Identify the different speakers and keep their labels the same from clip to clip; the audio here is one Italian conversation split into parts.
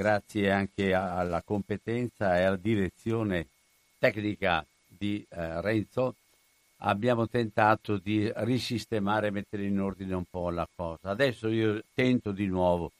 Speaker 1: grazie anche alla competenza e alla direzione tecnica di eh, Renzo, abbiamo tentato di risistemare e mettere in ordine un po' la cosa. Adesso io tento di nuovo,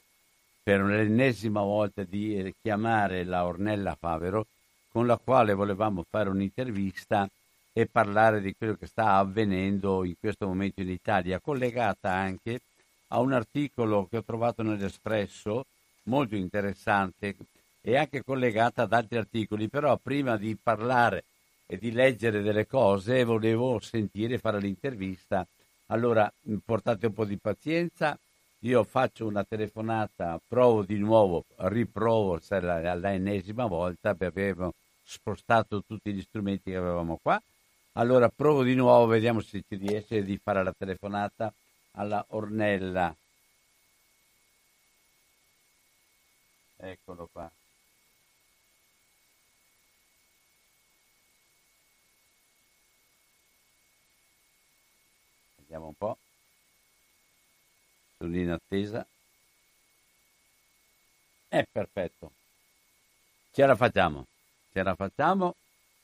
Speaker 1: per l'ennesima volta, di chiamare la Ornella Favero, con la quale volevamo fare un'intervista e parlare di quello che sta avvenendo in questo momento in Italia, collegata anche a un articolo che ho trovato nell'Espresso, molto interessante, e anche collegata ad altri articoli, però prima di parlare e di leggere delle cose volevo sentire fare l'intervista. Allora portate un po' di pazienza, io faccio una telefonata, provo di nuovo, riprovo all'ennesima volta perché abbiamo spostato tutti gli strumenti che avevamo qua. Allora provo di nuovo, vediamo se ci riesce di fare la telefonata alla Ornella. Eccolo qua. Vediamo un po'. Sono in attesa. È perfetto. Ce la facciamo. Ce la facciamo.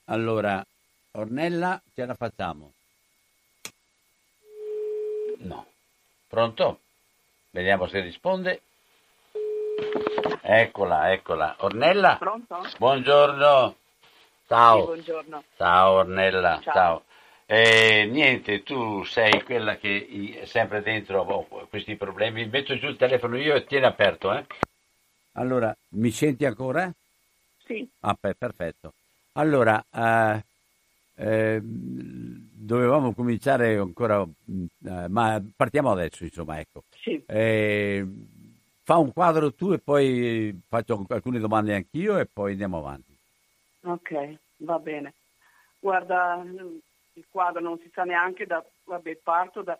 Speaker 1: Allora, Ornella, ce la facciamo. No. Pronto? Vediamo se risponde. Eccola, eccola. Ornella?
Speaker 2: Pronto?
Speaker 1: Buongiorno. Ciao.
Speaker 2: Sì, buongiorno.
Speaker 1: Ciao Ornella.
Speaker 2: Ciao.
Speaker 1: Ciao. Eh, niente, tu sei quella che è sempre dentro oh, questi problemi. Metto giù il telefono io e tieni aperto, eh? Allora, mi senti ancora?
Speaker 2: Sì,
Speaker 1: Ah, beh, perfetto. Allora, eh, eh, dovevamo cominciare ancora, mh, eh, ma partiamo adesso, insomma, ecco.
Speaker 2: sì.
Speaker 1: Fa un quadro tu e poi faccio alcune domande anch'io e poi andiamo avanti.
Speaker 2: Ok, va bene. Guarda, il quadro non si sa neanche da, vabbè, parto da,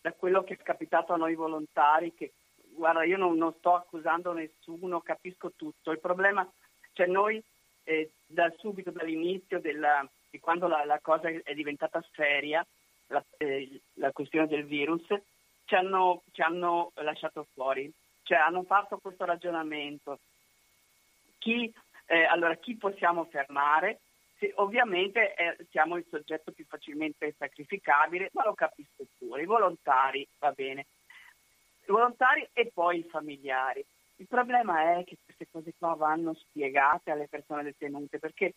Speaker 2: da quello che è capitato a noi volontari, che guarda, io non, non sto accusando nessuno, capisco tutto. Il problema, cioè noi eh, da subito, dall'inizio della, di quando la, la cosa è diventata seria, la, eh, la questione del virus, ci hanno, ci hanno lasciato fuori, cioè hanno fatto questo ragionamento. Chi, eh, allora, chi possiamo fermare? Sì, ovviamente eh, siamo il soggetto più facilmente sacrificabile, ma lo capisco pure. I volontari, va bene. I volontari e poi i familiari. Il problema è che queste cose qua vanno spiegate alle persone detenute, perché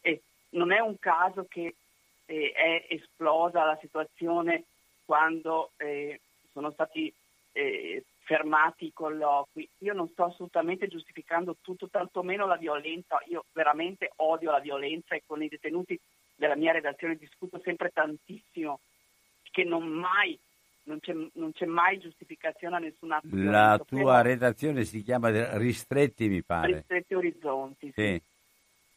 Speaker 2: eh, non è un caso che eh, è esplosa la situazione quando eh, sono stati eh, fermati i colloqui. Io non sto assolutamente giustificando tutto, tantomeno la violenza. Io veramente odio la violenza e con i detenuti della mia redazione discuto sempre tantissimo che non mai non c'è, non c'è mai giustificazione a nessun atto
Speaker 1: La tua
Speaker 2: Però-
Speaker 1: redazione si chiama Ristretti, mi pare.
Speaker 2: Ristretti Orizzonti, sì.
Speaker 1: Sì.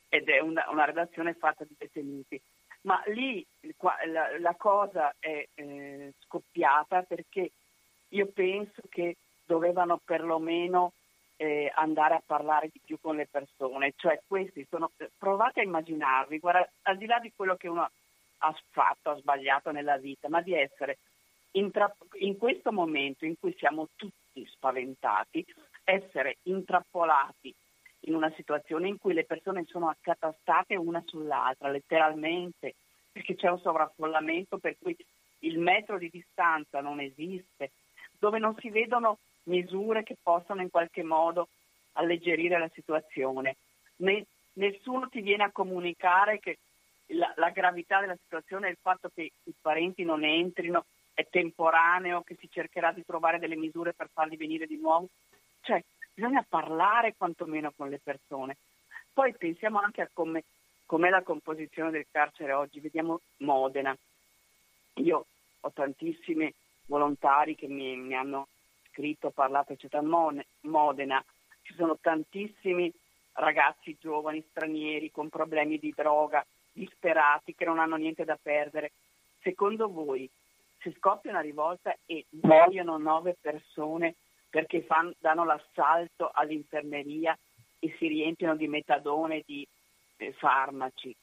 Speaker 2: ed è una, una redazione fatta di detenuti. Ma lì qua- la, la cosa è eh, scoppiata perché io penso che dovevano perlomeno eh, andare a parlare di più con le persone, cioè questi sono, provate a immaginarvi, guarda, al di là di quello che uno ha fatto, ha sbagliato nella vita, ma di essere intra- in questo momento in cui siamo tutti spaventati, essere intrappolati in una situazione in cui le persone sono accatastate una sull'altra, letteralmente, perché c'è un sovraffollamento per cui il metro di distanza non esiste, dove non si vedono misure che possano in qualche modo alleggerire la situazione. Ne, nessuno ti viene a comunicare che la, la, gravità della situazione è il fatto che i parenti non entrino, è temporaneo, che si cercherà di trovare delle misure per farli venire di nuovo. Cioè, bisogna parlare quantomeno con le persone. Poi pensiamo anche a come, com'è la composizione del carcere oggi. Vediamo Modena. Io ho tantissimi volontari che mi, mi hanno scritto, parlato, eccetera. Modena, ci sono tantissimi ragazzi giovani, stranieri, con problemi di droga, disperati, che non hanno niente da perdere. Secondo voi, se scoppia una rivolta e muoiono nove persone perché fanno, danno l'assalto all'infermeria e si riempiono di metadone, di eh, farmaci,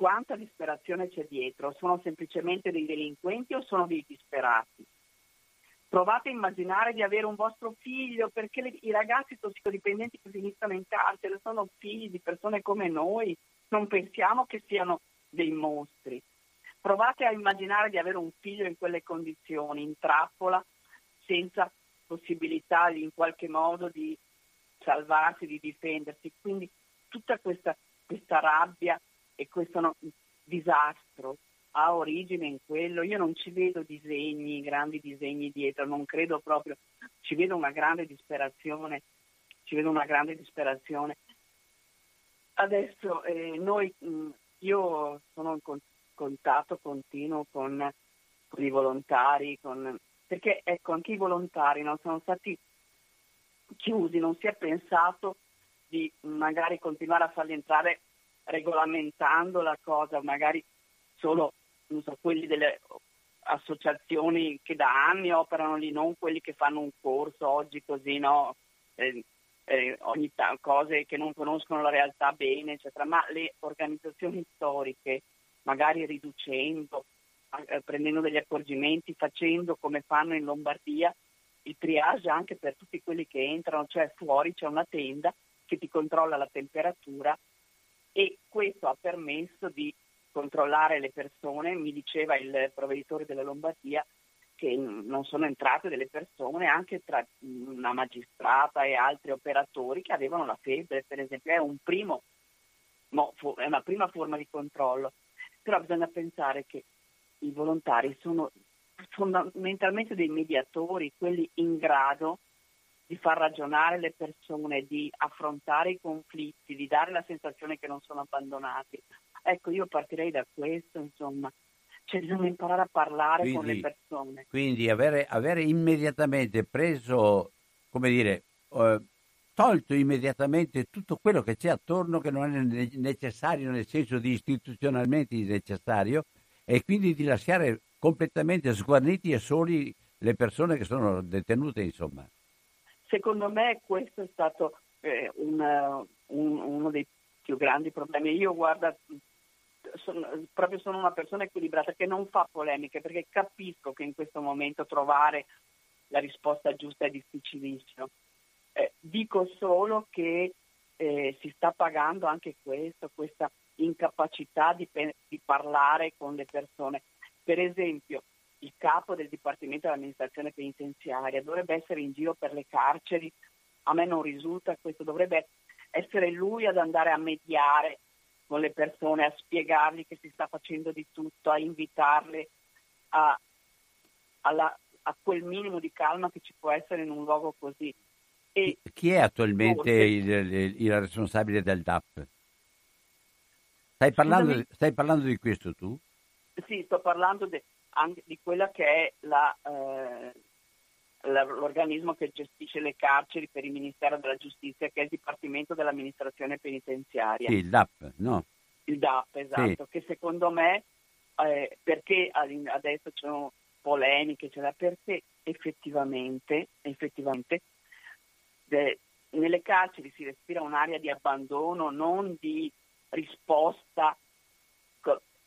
Speaker 2: quanta disperazione c'è dietro? Sono semplicemente dei delinquenti o sono dei disperati? Provate a immaginare di avere un vostro figlio, perché le, i ragazzi tossicodipendenti che finiscono in carcere sono figli di persone come noi, non pensiamo che siano dei mostri. Provate a immaginare di avere un figlio in quelle condizioni, in trappola, senza possibilità in qualche modo di salvarsi, di difendersi. Quindi tutta questa, questa rabbia e questo disastro ha origine in quello. Io non ci vedo disegni, grandi disegni dietro, non credo proprio, ci vedo una grande disperazione, ci vedo una grande disperazione. Adesso eh, noi, mh, io sono in contatto continuo con, con i volontari, con, perché ecco anche i volontari no, sono stati chiusi, non si è pensato di magari continuare a farli entrare regolamentando la cosa, magari solo so, quelli delle associazioni che da anni operano lì, non quelli che fanno un corso oggi così, no? Eh, eh, ogni t- cose che non conoscono la realtà bene, eccetera, ma le organizzazioni storiche, magari riducendo, eh, prendendo degli accorgimenti, facendo come fanno in Lombardia, il triage anche per tutti quelli che entrano, cioè fuori c'è una tenda che ti controlla la temperatura e questo ha permesso di controllare le persone, mi diceva il provveditore della Lombardia che non sono entrate delle persone anche tra una magistrata e altri operatori che avevano la febbre, per esempio, è, un primo, è una prima forma di controllo, però bisogna pensare che i volontari sono fondamentalmente dei mediatori, quelli in grado di far ragionare le persone, di affrontare i conflitti, di dare la sensazione che non sono abbandonati. Ecco, io partirei da questo, insomma. Cioè bisogna imparare a parlare quindi, con le persone.
Speaker 1: Quindi avere, avere immediatamente preso, come dire, eh, tolto immediatamente tutto quello che c'è attorno che non è necessario nel senso di istituzionalmente necessario e quindi di lasciare completamente sguarniti e soli le persone che sono detenute, insomma.
Speaker 2: Secondo me questo è stato eh, un, un, uno dei più grandi problemi. Io guarda, sono, proprio sono una persona equilibrata che non fa polemiche perché capisco che in questo momento trovare la risposta giusta è difficilissimo. Eh, dico solo che eh, si sta pagando anche questo, questa incapacità di, di parlare con le persone. Per esempio, il capo del Dipartimento dell'amministrazione penitenziaria dovrebbe essere in giro per le carceri, a me non risulta questo, dovrebbe essere lui ad andare a mediare con le persone, a spiegargli che si sta facendo di tutto, a invitarle a, alla, a quel minimo di calma che ci può essere in un luogo così.
Speaker 1: E Chi è attualmente il, il, il, responsabile del DAP? Stai parlando, stai parlando di questo tu?
Speaker 2: Sì, sto parlando de, anche di quella che è la, eh, l'organismo che gestisce le carceri per il Ministero della Giustizia, che è il Dipartimento dell'Amministrazione Penitenziaria.
Speaker 1: Sì, il DAP, no?
Speaker 2: Il DAP, esatto, sì. che secondo me, eh, perché adesso ci sono polemiche, cioè perché effettivamente, effettivamente de, nelle carceri si respira un'area di abbandono, non di risposta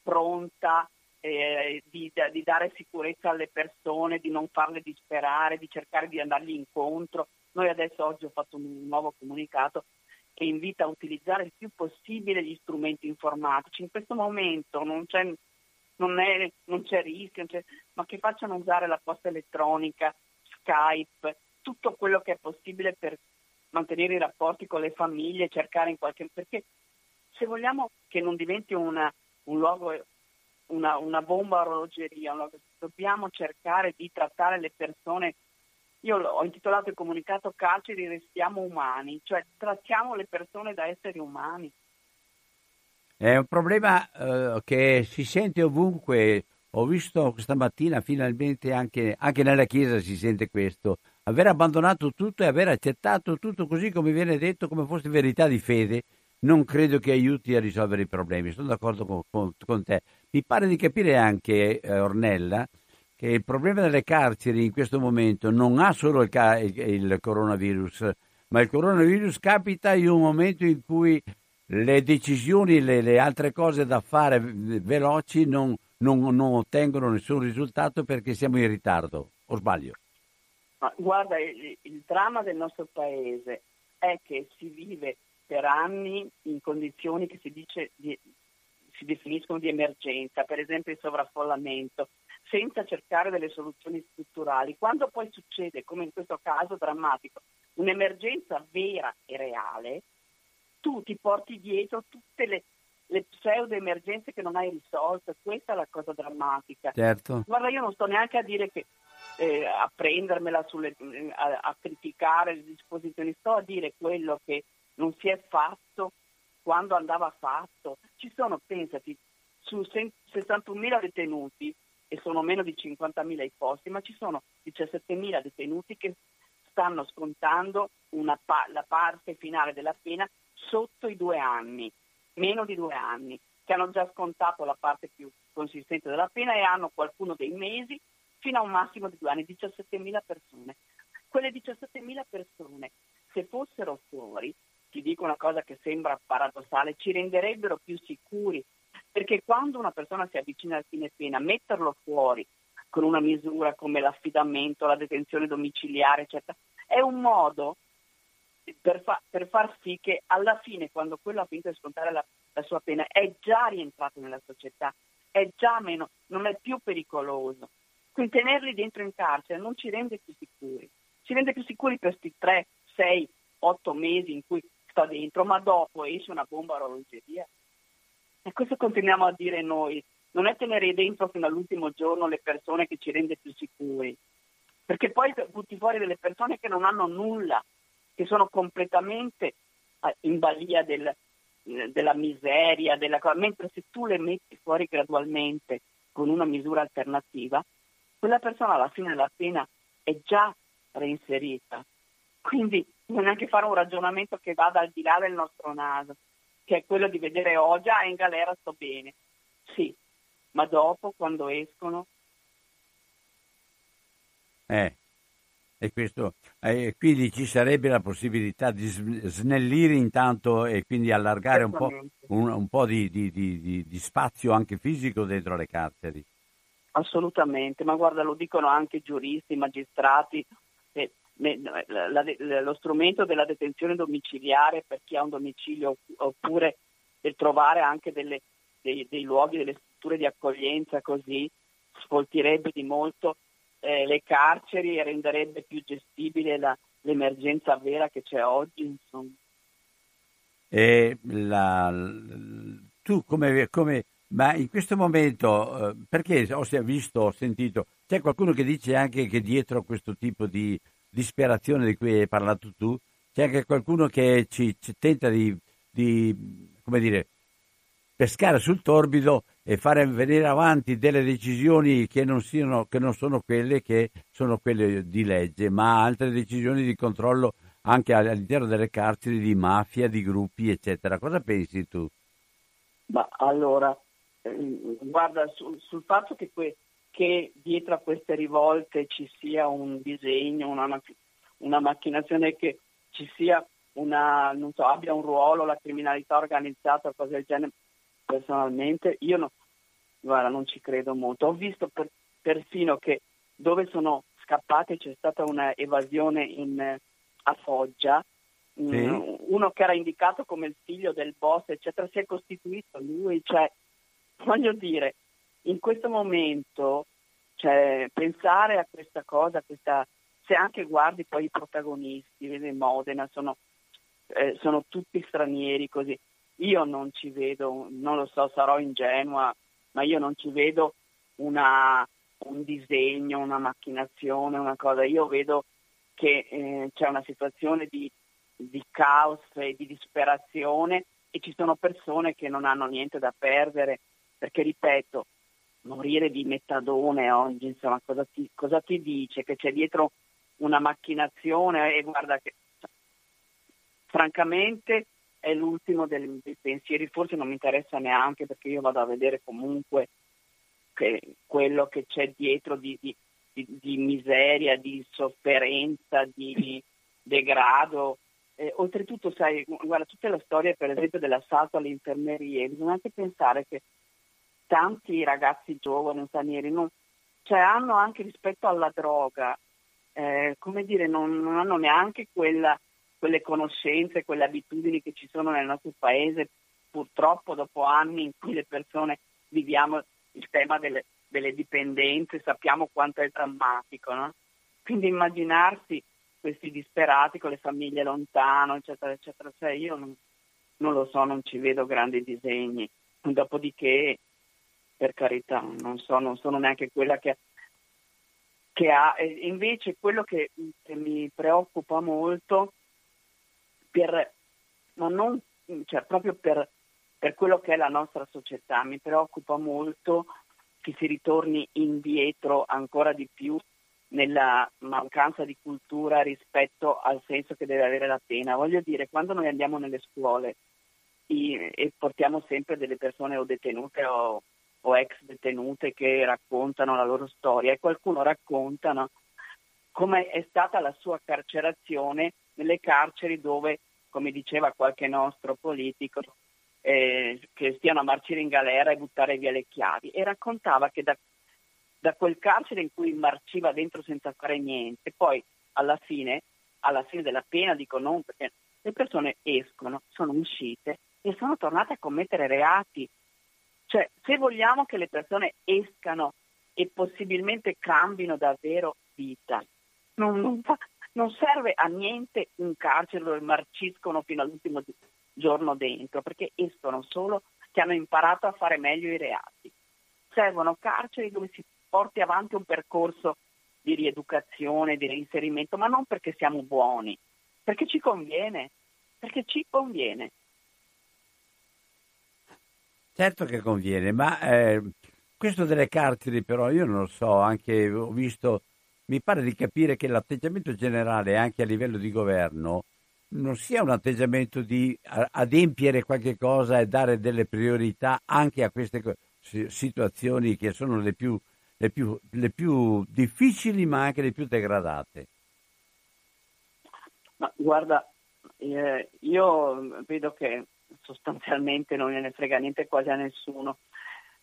Speaker 2: pronta eh, di, di, dare sicurezza alle persone, di non farle disperare, di cercare di andargli incontro. Noi adesso oggi ho fatto un nuovo comunicato che invita a utilizzare il più possibile gli strumenti informatici. In questo momento non c'è, non è, non c'è rischio, non c'è, ma che facciano usare la posta elettronica, Skype, tutto quello che è possibile per mantenere i rapporti con le famiglie, cercare in qualche... perché se vogliamo che non diventi una, un luogo, una, una bomba orologeria, dobbiamo cercare di trattare le persone io ho intitolato il comunicato carceri restiamo umani, cioè trattiamo le persone da esseri umani.
Speaker 1: È un problema eh, che si sente ovunque. Ho visto questa mattina finalmente anche, anche, nella Chiesa si sente questo. Aver abbandonato tutto e aver accettato tutto così come viene detto, come fosse verità di fede, non credo che aiuti a risolvere i problemi. Sono d'accordo con, con, con te. Mi pare di capire anche, eh, Ornella, che il problema delle carceri in questo momento non ha solo il, il, il coronavirus, ma il coronavirus capita in un momento in cui le decisioni, le, le altre cose da fare veloci non, non, non, ottengono nessun risultato perché siamo in ritardo, o sbaglio?
Speaker 2: Ma guarda, il, il dramma del nostro paese è che si vive per anni in condizioni che si, dice di, si definiscono di emergenza, per esempio il sovraffollamento, senza cercare delle soluzioni strutturali. Quando poi succede, come in questo caso drammatico, un'emergenza vera e reale, tu ti porti dietro tutte le, le pseudo emergenze che non hai risolto. Questa è la cosa drammatica.
Speaker 1: Certo.
Speaker 2: Guarda, io non sto neanche a dire che eh, a prendermela sulle, a, a criticare le disposizioni, sto a dire quello che non si è fatto quando andava fatto. Ci sono, pensati, su 61.000 detenuti e sono meno di 50.000 i posti, ma ci sono 17.000 detenuti che stanno scontando pa- la parte finale della pena sotto i due anni, meno di due anni, che hanno già scontato la parte più consistente della pena e hanno qualcuno dei mesi fino a un massimo di due anni, 17.000 persone. Quelle 17.000 persone, se fossero fuori, ti dico una cosa che sembra paradossale, ci renderebbero più sicuri, perché quando una persona si avvicina al fine pena, metterlo fuori con una misura come l'affidamento, la detenzione domiciliare, eccetera, è un modo per, fa- per, far sì che alla fine, quando quello ha finito di scontare la, la, sua pena, è già rientrato nella società, è già meno, non è più pericoloso. Quindi tenerli dentro in carcere non ci rende più sicuri, ci rende più sicuri questi 3, 6, 8 mesi in cui sta dentro, ma dopo esce una bomba a orologeria. E questo continuiamo a dire noi, non è tenere dentro fino all'ultimo giorno le persone che ci rende più sicuri, perché poi butti fuori delle persone che non hanno nulla, che sono completamente eh, in balia del, eh, della miseria, della... mentre se tu le metti fuori gradualmente con una misura alternativa, quella persona alla fine della pena è già reinserita. Quindi bisogna anche fare un ragionamento che vada al di là del nostro naso, che è quello di vedere oh già in galera sto bene. Sì, ma dopo quando escono...
Speaker 1: Eh, e questo, eh, quindi ci sarebbe la possibilità di snellire intanto e quindi allargare un po', un, un po di, di, di, di, spazio anche fisico dentro le carceri.
Speaker 2: Assolutamente, ma guarda, lo dicono anche giuristi, magistrati. Eh, la, la, lo strumento della detenzione domiciliare per chi ha un domicilio oppure del trovare anche delle, dei, dei luoghi, delle strutture di accoglienza così sfoltirebbe di molto eh, le carceri e renderebbe più gestibile la, l'emergenza vera che c'è oggi.
Speaker 1: Tu come, come, ma in questo momento, eh, perché ho visto, ho sentito, c'è qualcuno che dice anche che dietro questo tipo di disperazione di cui hai parlato tu, c'è anche qualcuno che ci, ci tenta di, di, come dire, pescare sul torbido e fare venire avanti delle decisioni che non, siano, che non sono quelle che sono quelle di legge, ma altre decisioni di controllo anche all'interno delle carceri di mafia, di gruppi, eccetera. Cosa pensi tu?
Speaker 2: Ma allora, eh, guarda, sul, sul fatto che, que, che, dietro a queste rivolte ci sia un disegno, una, una macchinazione che ci sia una, non so, abbia un ruolo la criminalità organizzata o cose del genere, personalmente io no, guarda, non ci credo molto. Ho visto per, persino che dove sono scappate c'è stata una evasione in, a Foggia, mm, sì. uno che era indicato come il figlio del boss, eccetera, si è costituito lui, cioè, voglio dire, in questo momento cioè, pensare a questa cosa, questa, se anche guardi poi i protagonisti, vedi Modena, sono, eh, sono tutti stranieri così. Io non ci vedo, non lo so, sarò ingenua, ma io non ci vedo una, un disegno, una macchinazione, una cosa. Io vedo che eh, c'è una situazione di, di caos e di disperazione e ci sono persone che non hanno niente da perdere, perché ripeto, morire di metadone oggi, insomma, cosa ti, cosa ti dice? Che c'è dietro una macchinazione e guarda che francamente è l'ultimo dei, dei pensieri, forse non mi interessa neanche perché io vado a vedere comunque che quello che c'è dietro di, di, di, di miseria, di sofferenza, di degrado. Eh, oltretutto, sai, guarda, tutte le storie, per esempio, dell'assalto alle infermerie, bisogna anche pensare che tanti ragazzi giovani, stranieri, non, cioè hanno anche rispetto alla droga, eh, come dire, non, non hanno neanche quella, quelle conoscenze, quelle abitudini che ci sono nel nostro paese, purtroppo dopo anni in cui le persone viviamo il tema delle, delle dipendenze, sappiamo quanto è drammatico, no? Quindi immaginarsi questi disperati con le famiglie lontano, eccetera, eccetera, cioè io non, non lo so, non ci vedo grandi disegni. Dopodiché, per carità, non, so, non sono neanche quella che, che ha. E invece quello che, che, mi preoccupa molto, per, ma non, cioè, proprio per per quello che è la nostra società. Mi preoccupa molto che si ritorni indietro ancora di più nella mancanza di cultura rispetto al senso che deve avere la pena. Voglio dire, quando noi andiamo nelle scuole e portiamo sempre delle persone o detenute o, o ex detenute che raccontano la loro storia e qualcuno racconta no, come è stata la sua carcerazione nelle carceri dove, come diceva qualche nostro politico, eh, che stiano a marcire in galera e buttare via le chiavi e raccontava che da, da quel carcere in cui marciva dentro senza fare niente, poi alla fine, alla fine della pena, dico non perché le persone escono, sono uscite e sono tornate a commettere reati. Cioè, se vogliamo che le persone escano e possibilmente cambino davvero vita, non, non, fa, non serve a niente un carcere dove marciscono fino all'ultimo giorno dentro, perché escono solo che hanno imparato a fare meglio i reati. Servono carceri dove si porti avanti un percorso di rieducazione, di reinserimento, ma non perché siamo buoni, perché ci conviene, perché ci conviene.
Speaker 1: Certo che conviene, ma eh, questo delle carceri però io non lo so, anche ho visto, mi pare di capire che l'atteggiamento generale anche a livello di governo non sia un atteggiamento di adempiere qualche cosa e dare delle priorità anche a queste situazioni che sono le più, le più, le più difficili ma anche le più degradate.
Speaker 2: Ma guarda, eh, io vedo che sostanzialmente non gliene frega niente quasi a nessuno.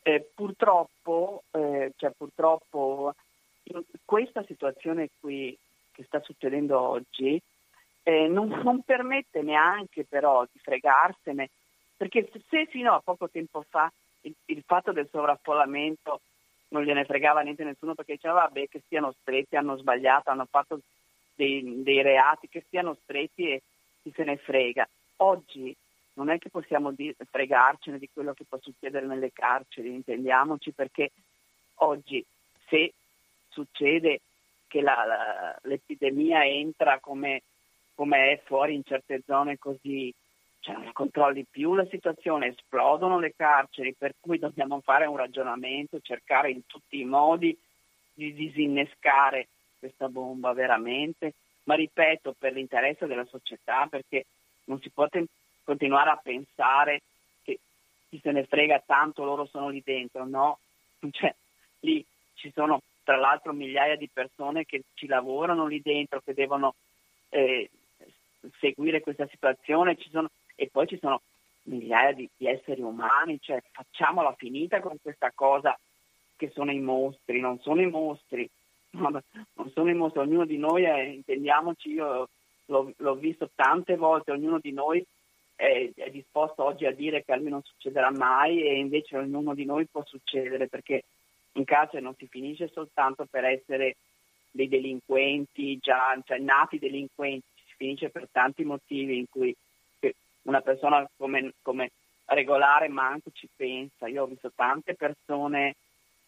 Speaker 2: Eh, purtroppo, eh, cioè, purtroppo questa situazione qui che sta succedendo oggi eh, non, non, permette neanche però di fregarsene, perché se fino a poco tempo fa il, il fatto del sovraffollamento non gliene fregava niente nessuno perché diceva vabbè che stiano stretti, hanno sbagliato, hanno fatto dei, dei reati, che stiano stretti e chi se ne frega. Oggi non è che possiamo fregarcene di quello che può succedere nelle carceri, intendiamoci, perché oggi se succede che la, la, l'epidemia entra come come è fuori in certe zone così cioè, non controlli più la situazione, esplodono le carceri, per cui dobbiamo fare un ragionamento, cercare in tutti i modi di disinnescare questa bomba veramente, ma ripeto per l'interesse della società perché non si può continuare a pensare che chi se ne frega tanto loro sono lì dentro, no, cioè, lì ci sono tra l'altro migliaia di persone che ci lavorano lì dentro, che devono eh, seguire questa situazione sono, e poi ci sono migliaia di, di esseri umani, cioè facciamola finita con questa cosa che sono i mostri, non sono i mostri, non sono i mostri, ognuno di noi è, intendiamoci, io l'ho, l'ho, visto tante volte, ognuno di noi è, è, disposto oggi a dire che a lui non succederà mai e invece ognuno di noi può succedere perché in carcere non si finisce soltanto per essere dei delinquenti, già cioè, nati delinquenti, si finisce per tanti motivi in cui una persona come, come regolare manco ci pensa. Io ho visto tante persone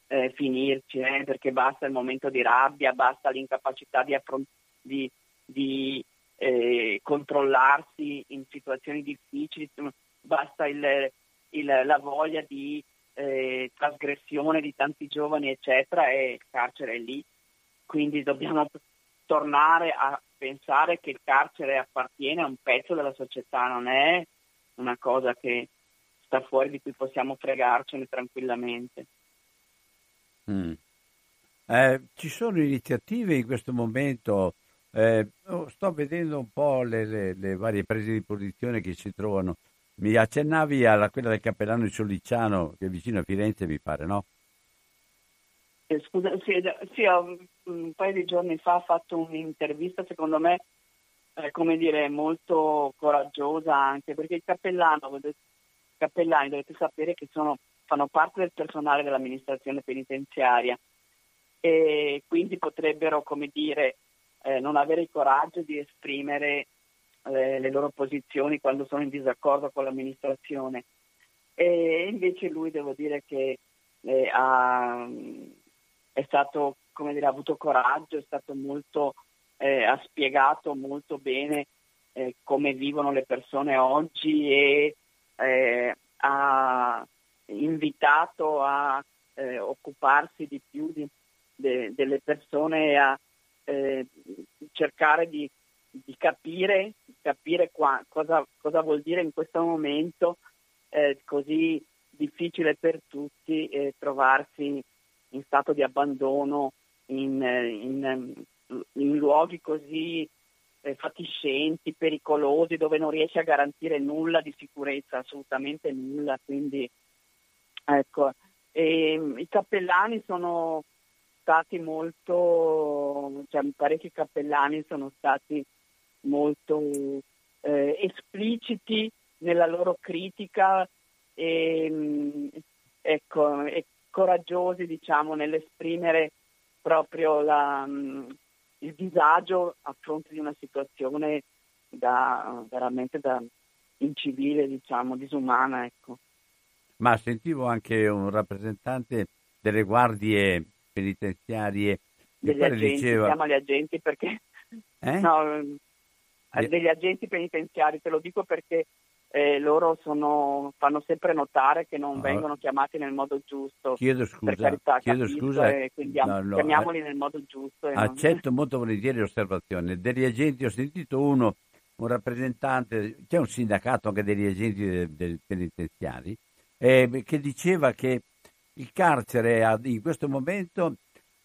Speaker 2: eh, finirci eh, perché basta il momento di rabbia, basta l'incapacità di, affront- di, di eh, controllarsi in situazioni difficili, basta il, il, la voglia di eh, trasgressione di tanti giovani, eccetera, e il carcere è lì. Quindi dobbiamo tornare a pensare che il carcere appartiene a un pezzo della società, non è una cosa che sta fuori di cui possiamo fregarcene tranquillamente.
Speaker 1: Mm. Eh, ci sono iniziative in questo momento, eh, sto vedendo un po' le, le, le, varie prese di posizione che si trovano. Mi accennavi alla quella del cappellano di Sollicciano, che è vicino a Firenze, mi pare, no?
Speaker 2: Eh, scusa, sì, sì, un paio di giorni fa ho fatto un'intervista, secondo me, eh, come dire, molto coraggiosa anche, perché i cappellano, cappellani dovete sapere che sono, fanno parte del personale dell'amministrazione penitenziaria e quindi potrebbero, come dire, eh, non avere il coraggio di esprimere eh, le loro posizioni quando sono in disaccordo con l'amministrazione. E invece lui devo dire che eh, ha, è stato, come dire, ha avuto coraggio, è stato molto, eh, ha spiegato molto bene eh, come vivono le persone oggi e eh, ha invitato a occuparsi di più di, de, delle persone a eh, cercare di, di, capire, capire qua, cosa, cosa, vuol dire in questo momento eh, così difficile per tutti trovarsi in stato di abbandono in, in, in luoghi così eh, fatiscenti, pericolosi, dove non riesce a garantire nulla di sicurezza, assolutamente nulla. Quindi, ecco, e, i cappellani sono stati molto, cioè parecchi cappellani sono stati molto eh, espliciti nella loro critica e, ecco, e coraggiosi diciamo, nell'esprimere proprio la, mm, il disagio a fronte di una situazione da, veramente da incivile, diciamo, disumana. Ecco.
Speaker 1: Ma sentivo anche un rappresentante delle guardie penitenziarie
Speaker 2: degli agenti, diceva... chiama gli agenti perché eh? no, degli agenti penitenziari, te lo dico perché eh, loro sono, fanno sempre notare che non ah. vengono chiamati nel modo giusto.
Speaker 1: Chiedo scusa, per carità, chiedo scusa
Speaker 2: quindi no, no, chiamiamoli eh, nel modo giusto.
Speaker 1: Accetto non... molto volentieri l'osservazione. Degli agenti ho sentito uno, un rappresentante, c'è un sindacato anche degli agenti del, del penitenziari, eh, che diceva che il carcere in questo momento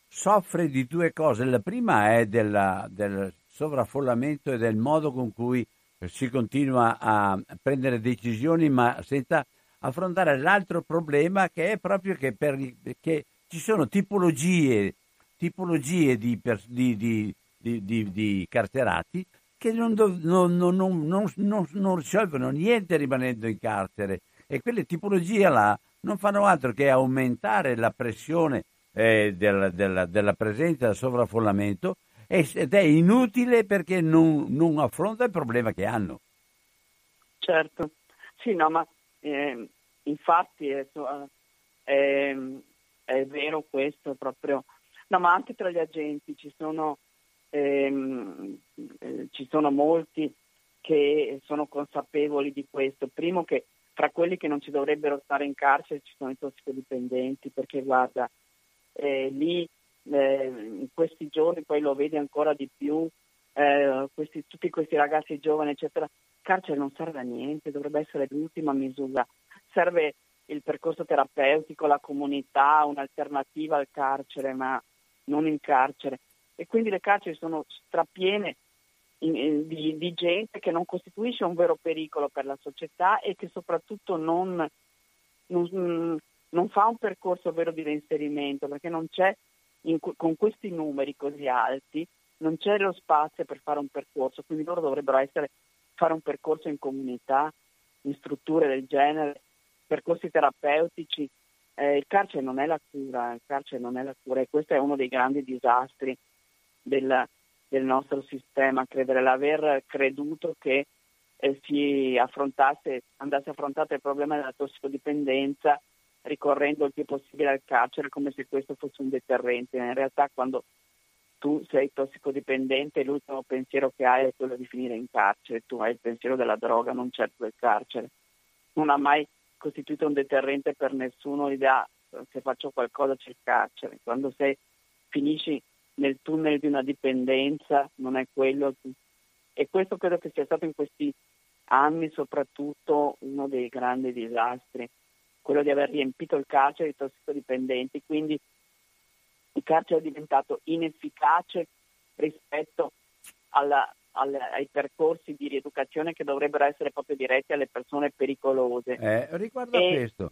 Speaker 1: soffre di due cose. La prima è della, del sovraffollamento e del modo con cui si continua a prendere decisioni ma senza affrontare l'altro problema che è proprio che, per, che ci sono tipologie, tipologie di, di, di, di, carcerati che non, non, non, non, risolvono niente rimanendo in carcere e quelle tipologie là non fanno altro che aumentare la pressione eh, della, della, della presenza del sovraffollamento ed è inutile perché non, non affronta il problema che hanno.
Speaker 2: Certo, sì, no, ma eh, infatti è, è, è, vero questo proprio. No, ma anche tra gli agenti ci sono, ehm, eh, ci sono molti che sono consapevoli di questo. Primo che fra quelli che non ci dovrebbero stare in carcere ci sono i tossicodipendenti, perché guarda, eh, lì eh, in questi giorni poi lo vedi ancora di più, eh, questi, tutti questi ragazzi giovani, eccetera. Carcere non serve a niente, dovrebbe essere l'ultima misura. Serve il percorso terapeutico, la comunità, un'alternativa al carcere, ma non in carcere. E quindi le carceri sono strapiene di, di, gente che non costituisce un vero pericolo per la società e che soprattutto non, non, non fa un percorso vero di reinserimento perché non c'è in, con questi numeri così alti non c'è lo spazio per fare un percorso, quindi loro dovrebbero essere, fare un percorso in comunità, in strutture del genere, percorsi terapeutici. Eh, il carcere non è la cura, il carcere non è la cura e questo è uno dei grandi disastri del, del nostro sistema, credere l'aver creduto che eh, si affrontasse, andasse affrontato il problema della tossicodipendenza ricorrendo il più possibile al carcere come se questo fosse un deterrente. In realtà quando tu sei tossicodipendente l'ultimo pensiero che hai è quello di finire in carcere, tu hai il pensiero della droga, non certo del carcere. Non ha mai costituito un deterrente per nessuno l'idea se faccio qualcosa c'è il carcere. Quando sei, finisci nel tunnel di una dipendenza non è quello. E questo credo che sia stato in questi anni soprattutto uno dei grandi disastri, quello di aver riempito il carcere di tossicodipendenti, quindi il carcere è diventato inefficace rispetto alla, alla, ai percorsi di rieducazione che dovrebbero essere proprio diretti alle persone pericolose.
Speaker 1: Eh, riguardo, e... a questo,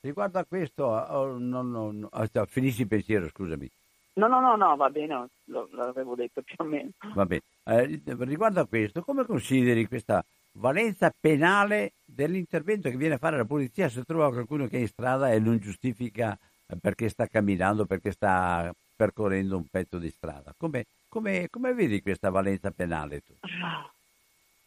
Speaker 1: riguardo a questo, oh, no, no, no, ah, finisci il pensiero, scusami.
Speaker 2: No, no, no, no, va bene, lo, l'avevo detto più o meno.
Speaker 1: Va bene. Eh, riguardo a questo, come consideri questa valenza penale dell'intervento che viene a fare la polizia se trova qualcuno che è in strada e non giustifica perché sta camminando, perché sta percorrendo un pezzo di strada. Come, come, come vedi questa valenza penale tu?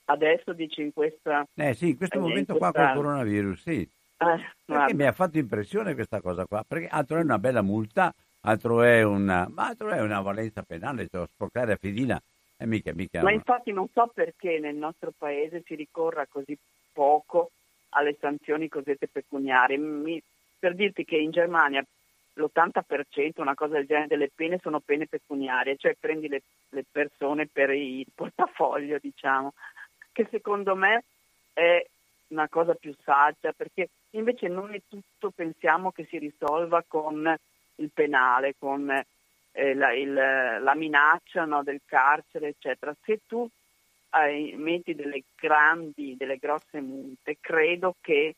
Speaker 2: Adesso dici in questa...
Speaker 1: Eh sì, in questo in momento questa... qua col coronavirus, sì. Eh, perché mi ha fatto impressione questa cosa qua, perché altro è una bella multa, altro è una, altro è una valenza penale, cioè sporcare a fedina è mica, mica...
Speaker 2: Ma infatti non so perché nel nostro paese si ricorra così poco alle sanzioni cosiddette pecuniarie. Mi, per dirti che in Germania l'80%, una cosa del genere, delle pene sono pene pecuniarie, cioè prendi le, le persone per il portafoglio, diciamo, che secondo me è una cosa più saggia, perché invece noi tutto pensiamo che si risolva con il penale, con eh, la, il, la, minaccia no, del carcere, eccetera. Se tu eh, metti delle grandi, delle grosse multe, credo che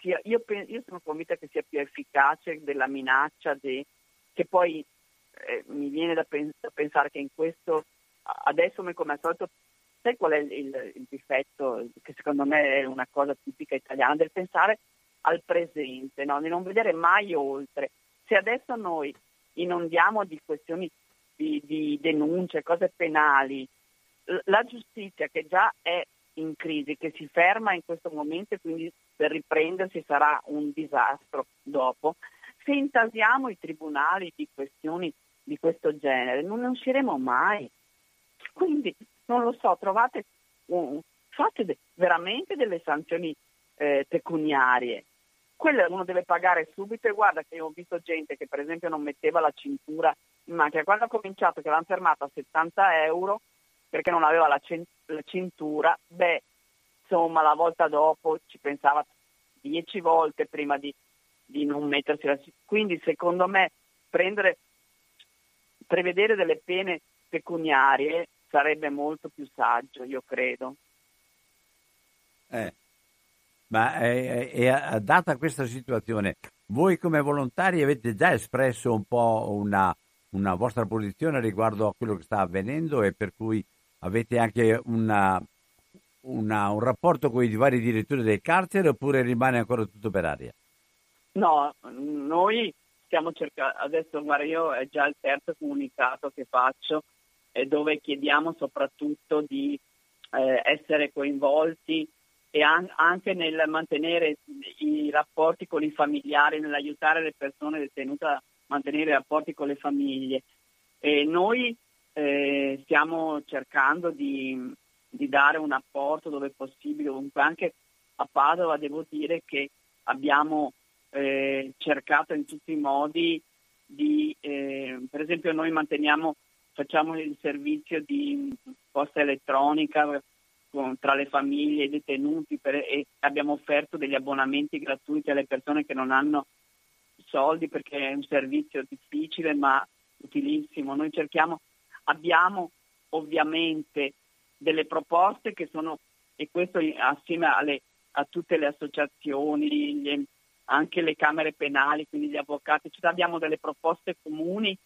Speaker 2: sia, io, io, sono convinta che sia più efficace della minaccia di, che poi eh, mi viene da, pens- da, pensare che in questo, adesso come al solito, sai qual è il, il, il, difetto, che secondo me è una cosa tipica italiana, del pensare al presente, no? di non vedere mai oltre. Se adesso noi inondiamo di questioni di, di denunce, cose penali, la giustizia che già è in crisi, che si ferma in questo momento e quindi per riprendersi sarà un disastro dopo. Se intasiamo i tribunali di questioni di questo genere non ne usciremo mai. Quindi non lo so, trovate um, fate veramente delle sanzioni eh, pecuniarie. Quelle uno deve pagare subito e guarda che io ho visto gente che per esempio non metteva la cintura in macchina, quando ha cominciato che l'hanno fermata a 70 euro perché non aveva la, cintura, beh, insomma, la volta dopo ci pensava dieci volte prima di, di non mettersi la cintura. Quindi, secondo me, prendere, prevedere delle pene pecuniarie sarebbe molto più saggio, io credo.
Speaker 1: Eh, ma è, è, è, data questa situazione, voi come volontari avete già espresso un po' una, una vostra posizione riguardo a quello che sta avvenendo e per cui avete anche una, una, un rapporto con i vari direttori del carcere oppure rimane ancora tutto per aria?
Speaker 2: No, noi stiamo cercando, adesso guarda io è già il terzo comunicato che faccio eh, dove chiediamo soprattutto di eh, essere coinvolti e an- anche nel mantenere i rapporti con i familiari, nell'aiutare le persone detenute a mantenere i rapporti con le famiglie. E noi eh, stiamo cercando di, di, dare un apporto dove possibile, comunque anche a Padova devo dire che abbiamo eh, cercato in tutti i modi di, eh, per esempio noi manteniamo, facciamo il servizio di posta elettronica con, tra le famiglie e i detenuti per, e abbiamo offerto degli abbonamenti gratuiti alle persone che non hanno soldi perché è un servizio difficile ma utilissimo. Noi cerchiamo Abbiamo ovviamente delle proposte che sono, e questo assieme alle, a tutte le associazioni, gli, anche le camere penali, quindi gli avvocati, cioè abbiamo delle proposte comuni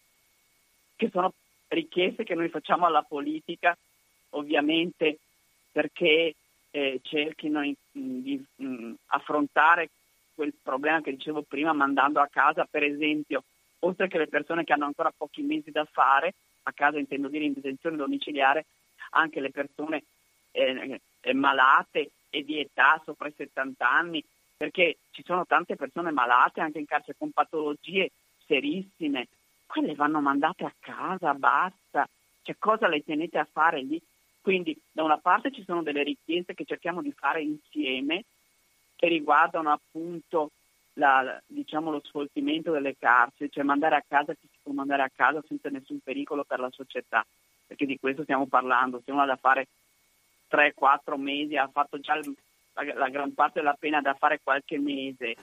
Speaker 2: che sono richieste che noi facciamo alla politica, ovviamente perché eh, cerchino in, di mh, mm, affrontare quel problema che dicevo prima mandando a casa, per esempio, oltre che le persone che hanno ancora pochi mesi da fare, a casa intendo dire in detenzione domiciliare, anche le persone eh, malate e di età sopra i 70 anni, perché ci sono tante persone malate anche in carcere con patologie serissime, quelle vanno mandate a casa, basta, cioè cosa le tenete a fare lì? Quindi da una parte ci sono delle richieste che cerchiamo di fare insieme che riguardano appunto la, diciamo, lo sfoltimento delle carceri, cioè mandare a casa chi si può mandare a casa senza nessun pericolo per la società, perché di questo stiamo parlando. Se uno ha da fare 3-4 mesi, ha fatto già la, la gran parte della pena da fare qualche mese,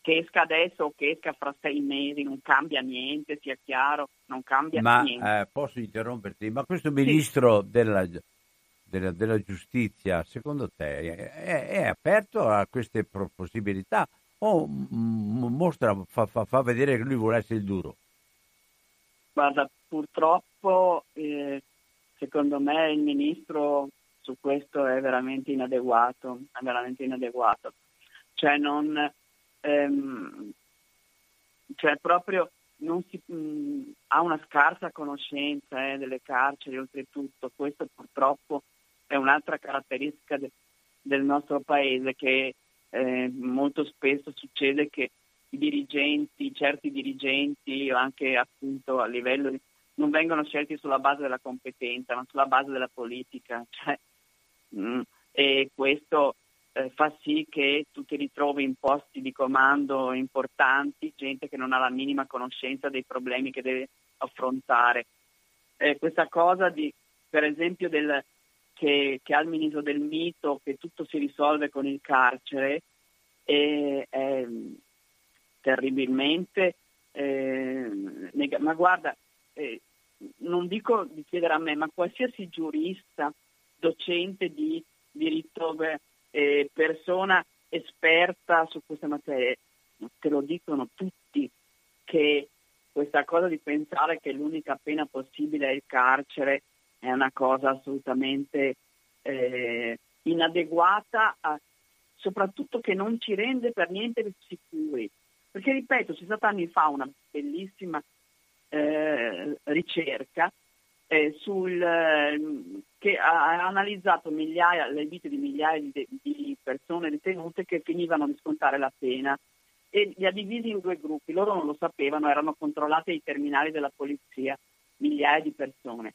Speaker 2: che esca adesso o che esca fra sei mesi, non cambia niente, sia chiaro, non cambia
Speaker 1: ma,
Speaker 2: niente.
Speaker 1: Eh, posso interromperti? Ma questo ministro sì. della, della, della, giustizia, secondo te, è, è, aperto a queste possibilità o mostra, fa, fa, fa, vedere che lui vuole essere il duro?
Speaker 2: Guarda, purtroppo eh, secondo me il ministro su questo è veramente inadeguato, è veramente inadeguato. Cioè non ehm, cioè proprio si, mh, ha una scarsa conoscenza eh, delle carceri oltretutto, questo purtroppo è un'altra caratteristica de, del nostro paese che eh, molto spesso succede che i dirigenti, certi dirigenti o anche appunto a livello di, non vengono scelti sulla base della competenza ma sulla base della politica cioè, mh, e questo eh, fa sì che tu ti ritrovi in posti di comando importanti, gente che non ha la minima conoscenza dei problemi che deve affrontare. Eh, questa cosa di, per esempio, del, che, che, ha il ministro del mito, che tutto si risolve con il carcere, è, è terribilmente, eh, neg- ma guarda, eh, non dico di chiedere a me, ma qualsiasi giurista, docente di diritto eh, persona esperta su queste materie, te lo dicono tutti che questa cosa di pensare che l'unica pena possibile è il carcere è una cosa assolutamente eh, inadeguata, a, soprattutto che non ci rende per niente sicuri. Perché ripeto, c'è stata anni fa una bellissima eh, ricerca eh, sul, eh, che ha analizzato migliaia, le vite di migliaia di, di, persone detenute che finivano di scontare la pena e li ha divisi in due gruppi. Loro non lo sapevano, erano controllati ai terminali della polizia, migliaia di persone.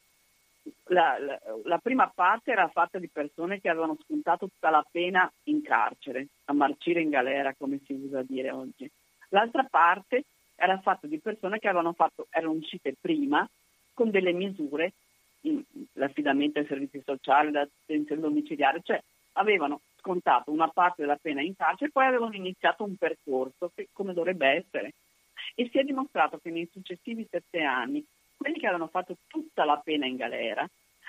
Speaker 2: La, la, la, prima parte era fatta di persone che avevano scontato tutta la pena in carcere, a marcire in galera, come si usa dire oggi. L'altra parte era fatta di persone che fatto, erano uscite prima con delle misure, l'affidamento ai servizi sociali, la detenzione domiciliare, cioè avevano scontato una parte della pena in carcere e poi avevano iniziato un percorso che, come dovrebbe essere. E si è dimostrato che nei successivi sette anni quelli che avevano fatto tutta la pena in galera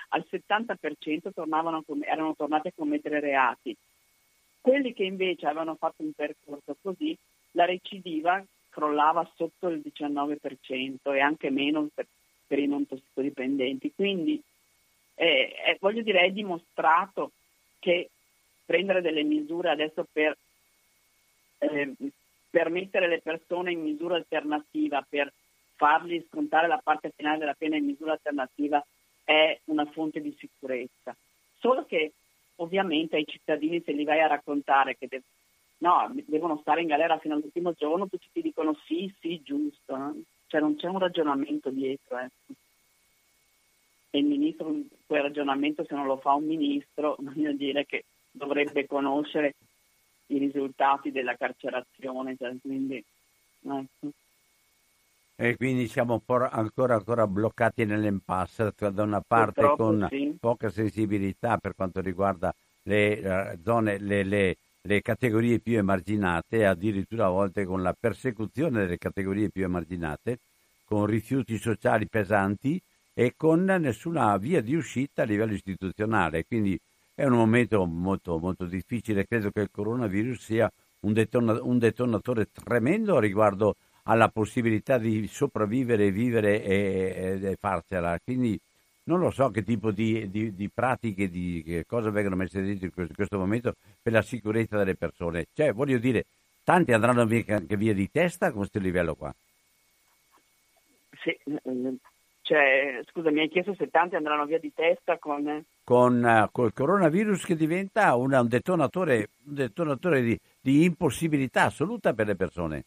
Speaker 2: al 70% tornavano, erano tornati a commettere reati. Quelli che invece avevano fatto un percorso così, la recidiva crollava sotto il 19% e anche meno per, per i non tossicodipendenti. Quindi eh, eh, voglio dire, è dimostrato che prendere delle misure adesso per, eh, per mettere le persone in misura alternativa, per fargli scontare la parte finale della pena in misura alternativa è una fonte di sicurezza. Solo che ovviamente ai cittadini se li vai a raccontare che de- no, devono stare in galera fino all'ultimo giorno, tutti ti dicono sì, sì, giusto. No? Cioè non c'è un ragionamento dietro. Eh. E il ministro, quel ragionamento se non lo fa un ministro, voglio dire che dovrebbe conoscere i risultati della carcerazione. Cioè, quindi, ecco.
Speaker 1: E quindi siamo ancora, ancora bloccati nell'impasse, da una parte
Speaker 2: Purtroppo,
Speaker 1: con
Speaker 2: sì.
Speaker 1: poca sensibilità per quanto riguarda le uh, zone, le, le, le categorie più emarginate addirittura a volte con la persecuzione delle categorie più emarginate, con rifiuti sociali pesanti e con nessuna via di uscita a livello istituzionale. Quindi è un momento molto, molto difficile. Credo che il coronavirus sia un, detona- un detonatore tremendo riguardo alla possibilità di sopravvivere, vivere e, e, e farcela. Quindi non lo so che tipo di, di, di pratiche, di che cosa vengono messe dentro in questo, in questo, momento per la sicurezza delle persone. Cioè, voglio dire, tanti andranno via, anche via di testa con questo livello qua.
Speaker 2: Sì, cioè, scusa, mi hai chiesto se tanti andranno via di testa con...
Speaker 1: Con uh, col coronavirus che diventa una, un detonatore, un detonatore di, di impossibilità assoluta per le persone.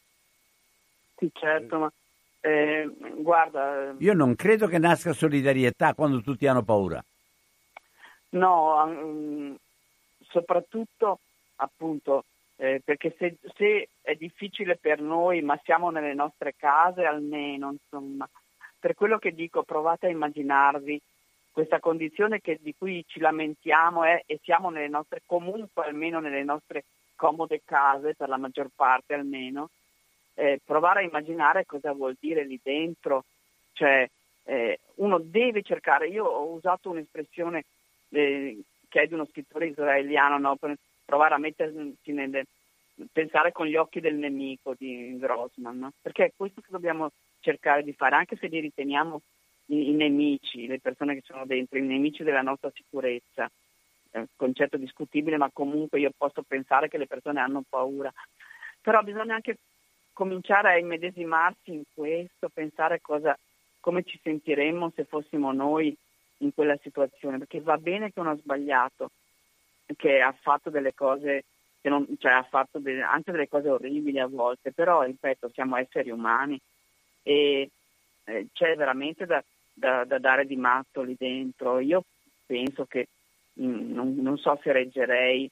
Speaker 2: Sì, certo, ma eh, guarda...
Speaker 1: Io non credo che nasca solidarietà quando tutti hanno paura.
Speaker 2: No, um, soprattutto appunto eh, perché se, se, è difficile per noi, ma siamo nelle nostre case almeno, insomma, per quello che dico, provate a immaginarvi questa condizione che, di cui ci lamentiamo è, e siamo nelle nostre, comunque almeno nelle nostre comode case, per la maggior parte almeno, eh, provare a immaginare cosa vuol dire lì dentro, cioè eh, uno deve cercare, io ho usato un'espressione eh, che è di uno scrittore israeliano, no? per provare a mettersi nelle, pensare con gli occhi del nemico di Grossman, no? perché è questo che dobbiamo cercare di fare, anche se li riteniamo i, i nemici, le persone che sono dentro, i nemici della nostra sicurezza, eh, concetto discutibile, ma comunque io posso pensare che le persone hanno paura, però bisogna anche cominciare a immedesimarsi in questo, pensare cosa, come ci sentiremmo se fossimo noi in quella situazione, perché va bene che uno ha sbagliato, che ha fatto delle cose, non, cioè ha fatto delle, anche delle cose orribili a volte, però ripeto, siamo esseri umani e eh, c'è veramente da, da, da, dare di matto lì dentro. Io penso che mh, mm, non, non, so se reggerei,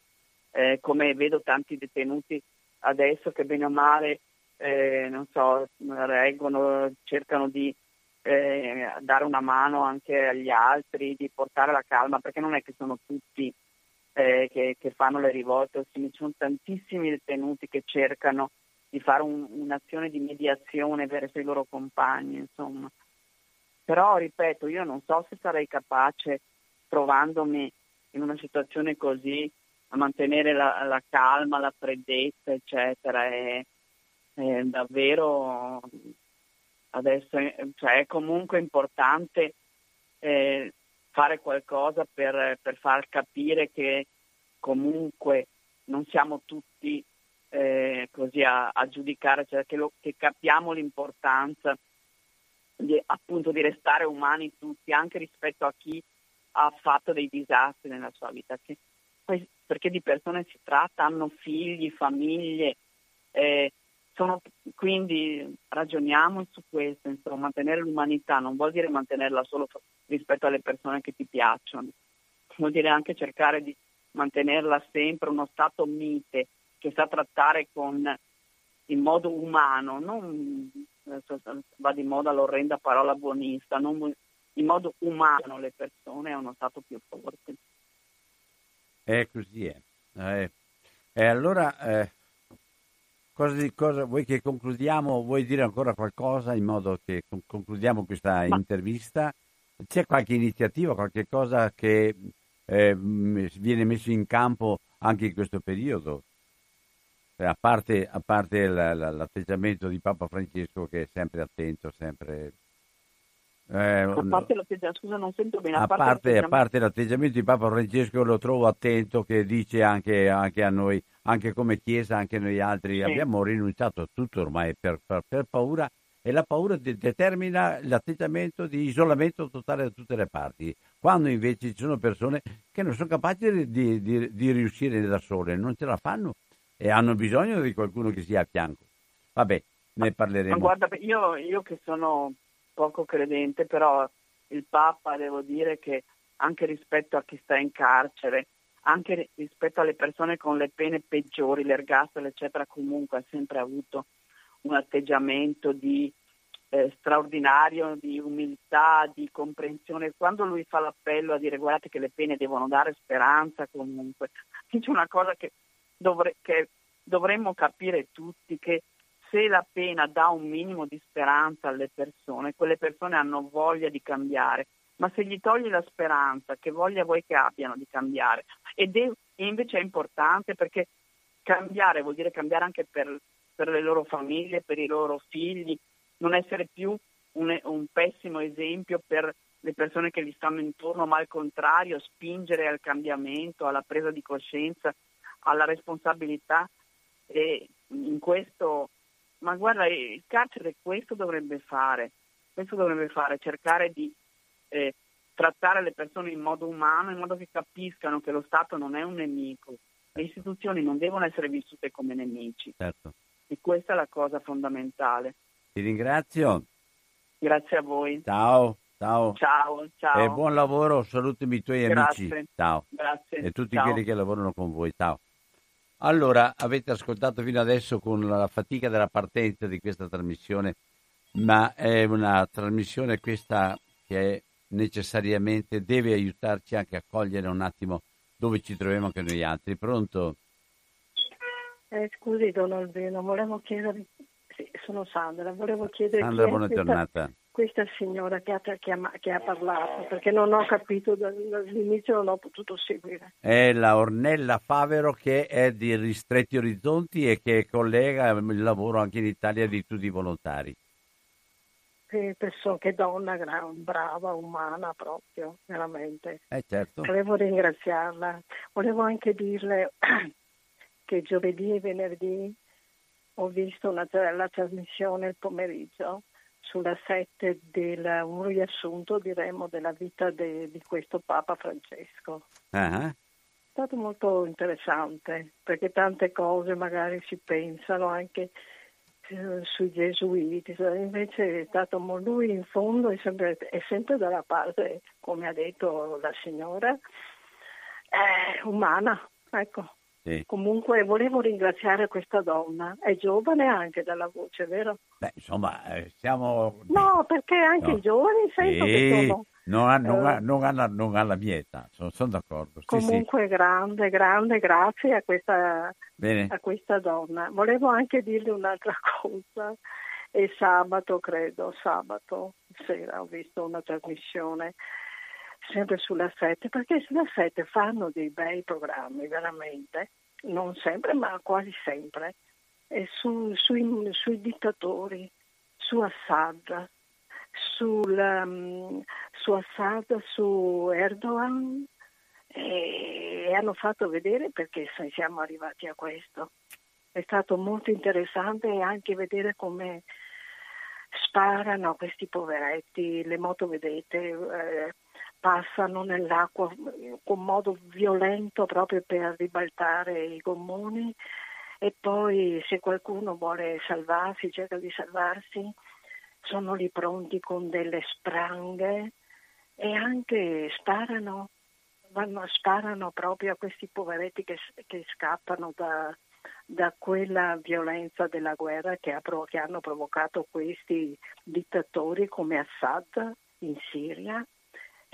Speaker 2: eh, come vedo tanti detenuti adesso che bene o male eh, non so, reggono, cercano di eh, dare una mano anche agli altri, di portare la calma, perché non è che sono tutti eh, che, che, fanno le rivolte, ci sono tantissimi detenuti che cercano di fare un, un'azione di mediazione verso i loro compagni, insomma. Però, ripeto, io non so se sarei capace, trovandomi in una situazione così, a mantenere la, la calma, la freddezza, eccetera. E, eh, davvero adesso cioè, è comunque importante eh, fare qualcosa per, per, far capire che comunque non siamo tutti eh, così a, a giudicare, cioè che, lo, che, capiamo l'importanza di, appunto di restare umani tutti, anche rispetto a chi ha fatto dei disastri nella sua vita, che, perché di persone si tratta, hanno figli, famiglie, eh, sono, quindi ragioniamo su questo, insomma, mantenere l'umanità non vuol dire mantenerla solo rispetto alle persone che ti piacciono, vuol dire anche cercare di mantenerla sempre uno stato mite che sa trattare con, in modo umano, non va di moda l'orrenda parola buonista, non, in modo umano le persone è uno stato più forte.
Speaker 1: È così, è. Eh, e allora eh, Cosa, cosa, vuoi che concludiamo? Vuoi dire ancora qualcosa in modo che concludiamo questa Ma... intervista? C'è qualche iniziativa, qualche cosa che eh, viene messo in campo anche in questo periodo? Eh, a parte, a parte la, la, l'atteggiamento di Papa Francesco che è sempre attento, sempre...
Speaker 2: Eh, a parte l'atteggiamento, scusa non sento bene.
Speaker 1: A, a, parte, l'atteggiamento... a parte l'atteggiamento di Papa Francesco lo trovo attento che dice anche, anche a noi anche come Chiesa, anche noi altri sì. abbiamo rinunciato a tutto ormai per, per, per paura e la paura de- determina l'atteggiamento di isolamento totale da tutte le parti, quando invece ci sono persone che non sono capaci di, di, di riuscire da sole, non ce la fanno e hanno bisogno di qualcuno che sia a fianco. Vabbè, ne parleremo.
Speaker 2: Ma guarda, io, io che sono poco credente, però il Papa devo dire che anche rispetto a chi sta in carcere, anche rispetto alle persone con le pene peggiori, l'ergastolo eccetera, comunque ha sempre avuto un atteggiamento di eh, straordinario, di umiltà, di comprensione. Quando lui fa l'appello a dire guardate che le pene devono dare speranza comunque, c'è una cosa che, dovre- che dovremmo capire tutti, che se la pena dà un minimo di speranza alle persone, quelle persone hanno voglia di cambiare, ma se gli togli la speranza, che voglia vuoi che abbiano di cambiare? Ed è, invece è importante perché cambiare vuol dire cambiare anche per, per le loro famiglie, per i loro figli, non essere più un, un pessimo esempio per le persone che gli stanno intorno, ma al contrario spingere al cambiamento, alla presa di coscienza, alla responsabilità. E in questo, ma guarda, il carcere questo dovrebbe fare, questo dovrebbe fare, cercare di eh, trattare le persone in modo umano, in modo che capiscano che lo Stato non è un nemico, le istituzioni non devono essere vissute come nemici.
Speaker 1: Certo.
Speaker 2: E questa è la cosa fondamentale.
Speaker 1: Ti ringrazio.
Speaker 2: Grazie a voi.
Speaker 1: Ciao. Ciao.
Speaker 2: Ciao, ciao.
Speaker 1: E buon lavoro, salutami i tuoi
Speaker 2: Grazie.
Speaker 1: amici. Ciao.
Speaker 2: Grazie.
Speaker 1: E tutti
Speaker 2: Ciao.
Speaker 1: quelli che lavorano con voi. Ciao. Allora, avete ascoltato fino adesso con la fatica della partenza di questa trasmissione, ma è una trasmissione questa che necessariamente deve aiutarci anche a cogliere un attimo dove ci troviamo anche noi altri. Pronto?
Speaker 3: Eh, scusi Don Albino, volevo chiedere, sì, sono Sandra, volevo chiedere
Speaker 1: Sandra, buona
Speaker 3: questa,
Speaker 1: giornata.
Speaker 3: questa signora che ha, che, ha, che ha parlato, perché non ho capito dall'inizio, non ho potuto seguire.
Speaker 1: È la Ornella Favero che è di Ristretti Orizzonti e che collega il lavoro anche in Italia di tutti i volontari.
Speaker 3: Che persona, che donna brava, umana proprio, veramente.
Speaker 1: Eh certo.
Speaker 3: Volevo ringraziarla. Volevo anche dirle che giovedì e venerdì ho visto una, la trasmissione il pomeriggio sulla 7 del un riassunto diremmo della vita de, di questo Papa Francesco.
Speaker 1: Uh-huh.
Speaker 3: È stato molto interessante perché tante cose magari si pensano anche sui gesuiti, invece è stato lui in fondo è sempre, è sempre dalla parte, come ha detto la signora, eh, umana. Ecco.
Speaker 1: Sì.
Speaker 3: Comunque volevo ringraziare questa donna, è giovane anche dalla voce, vero?
Speaker 1: Beh, insomma, eh, siamo...
Speaker 3: No, perché anche
Speaker 1: No.
Speaker 3: i giovani sento
Speaker 1: Sì,
Speaker 3: che sono...
Speaker 1: non, ha, non, ha,
Speaker 3: eh,
Speaker 1: non, ha la, non ha la mia età, sono, sono d'accordo. Sì, sì.
Speaker 3: Comunque grande, grande, grazie a questa, a questa donna. Volevo anche dirle un'altra cosa. È sabato, credo, sabato sera ho visto una trasmissione sempre sulla 7, perché sulla 7 fanno dei bei programmi, veramente, non sempre, ma quasi sempre, e su- sui, sui dittatori, su Assad, sul, um, su Assad, su Erdogan, e hanno fatto vedere perché siamo arrivati a questo. È stato molto interessante anche vedere come sparano questi poveretti, le motovedette eh, passano nell'acqua con modo violento proprio per ribaltare i gommoni e poi se qualcuno vuole salvarsi, cerca di salvarsi, sono lì pronti con delle spranghe e anche sparano, vanno, sparano proprio a questi poveretti che, che scappano da, da quella violenza della guerra che, ha, che hanno provocato questi dittatori come Assad in Siria.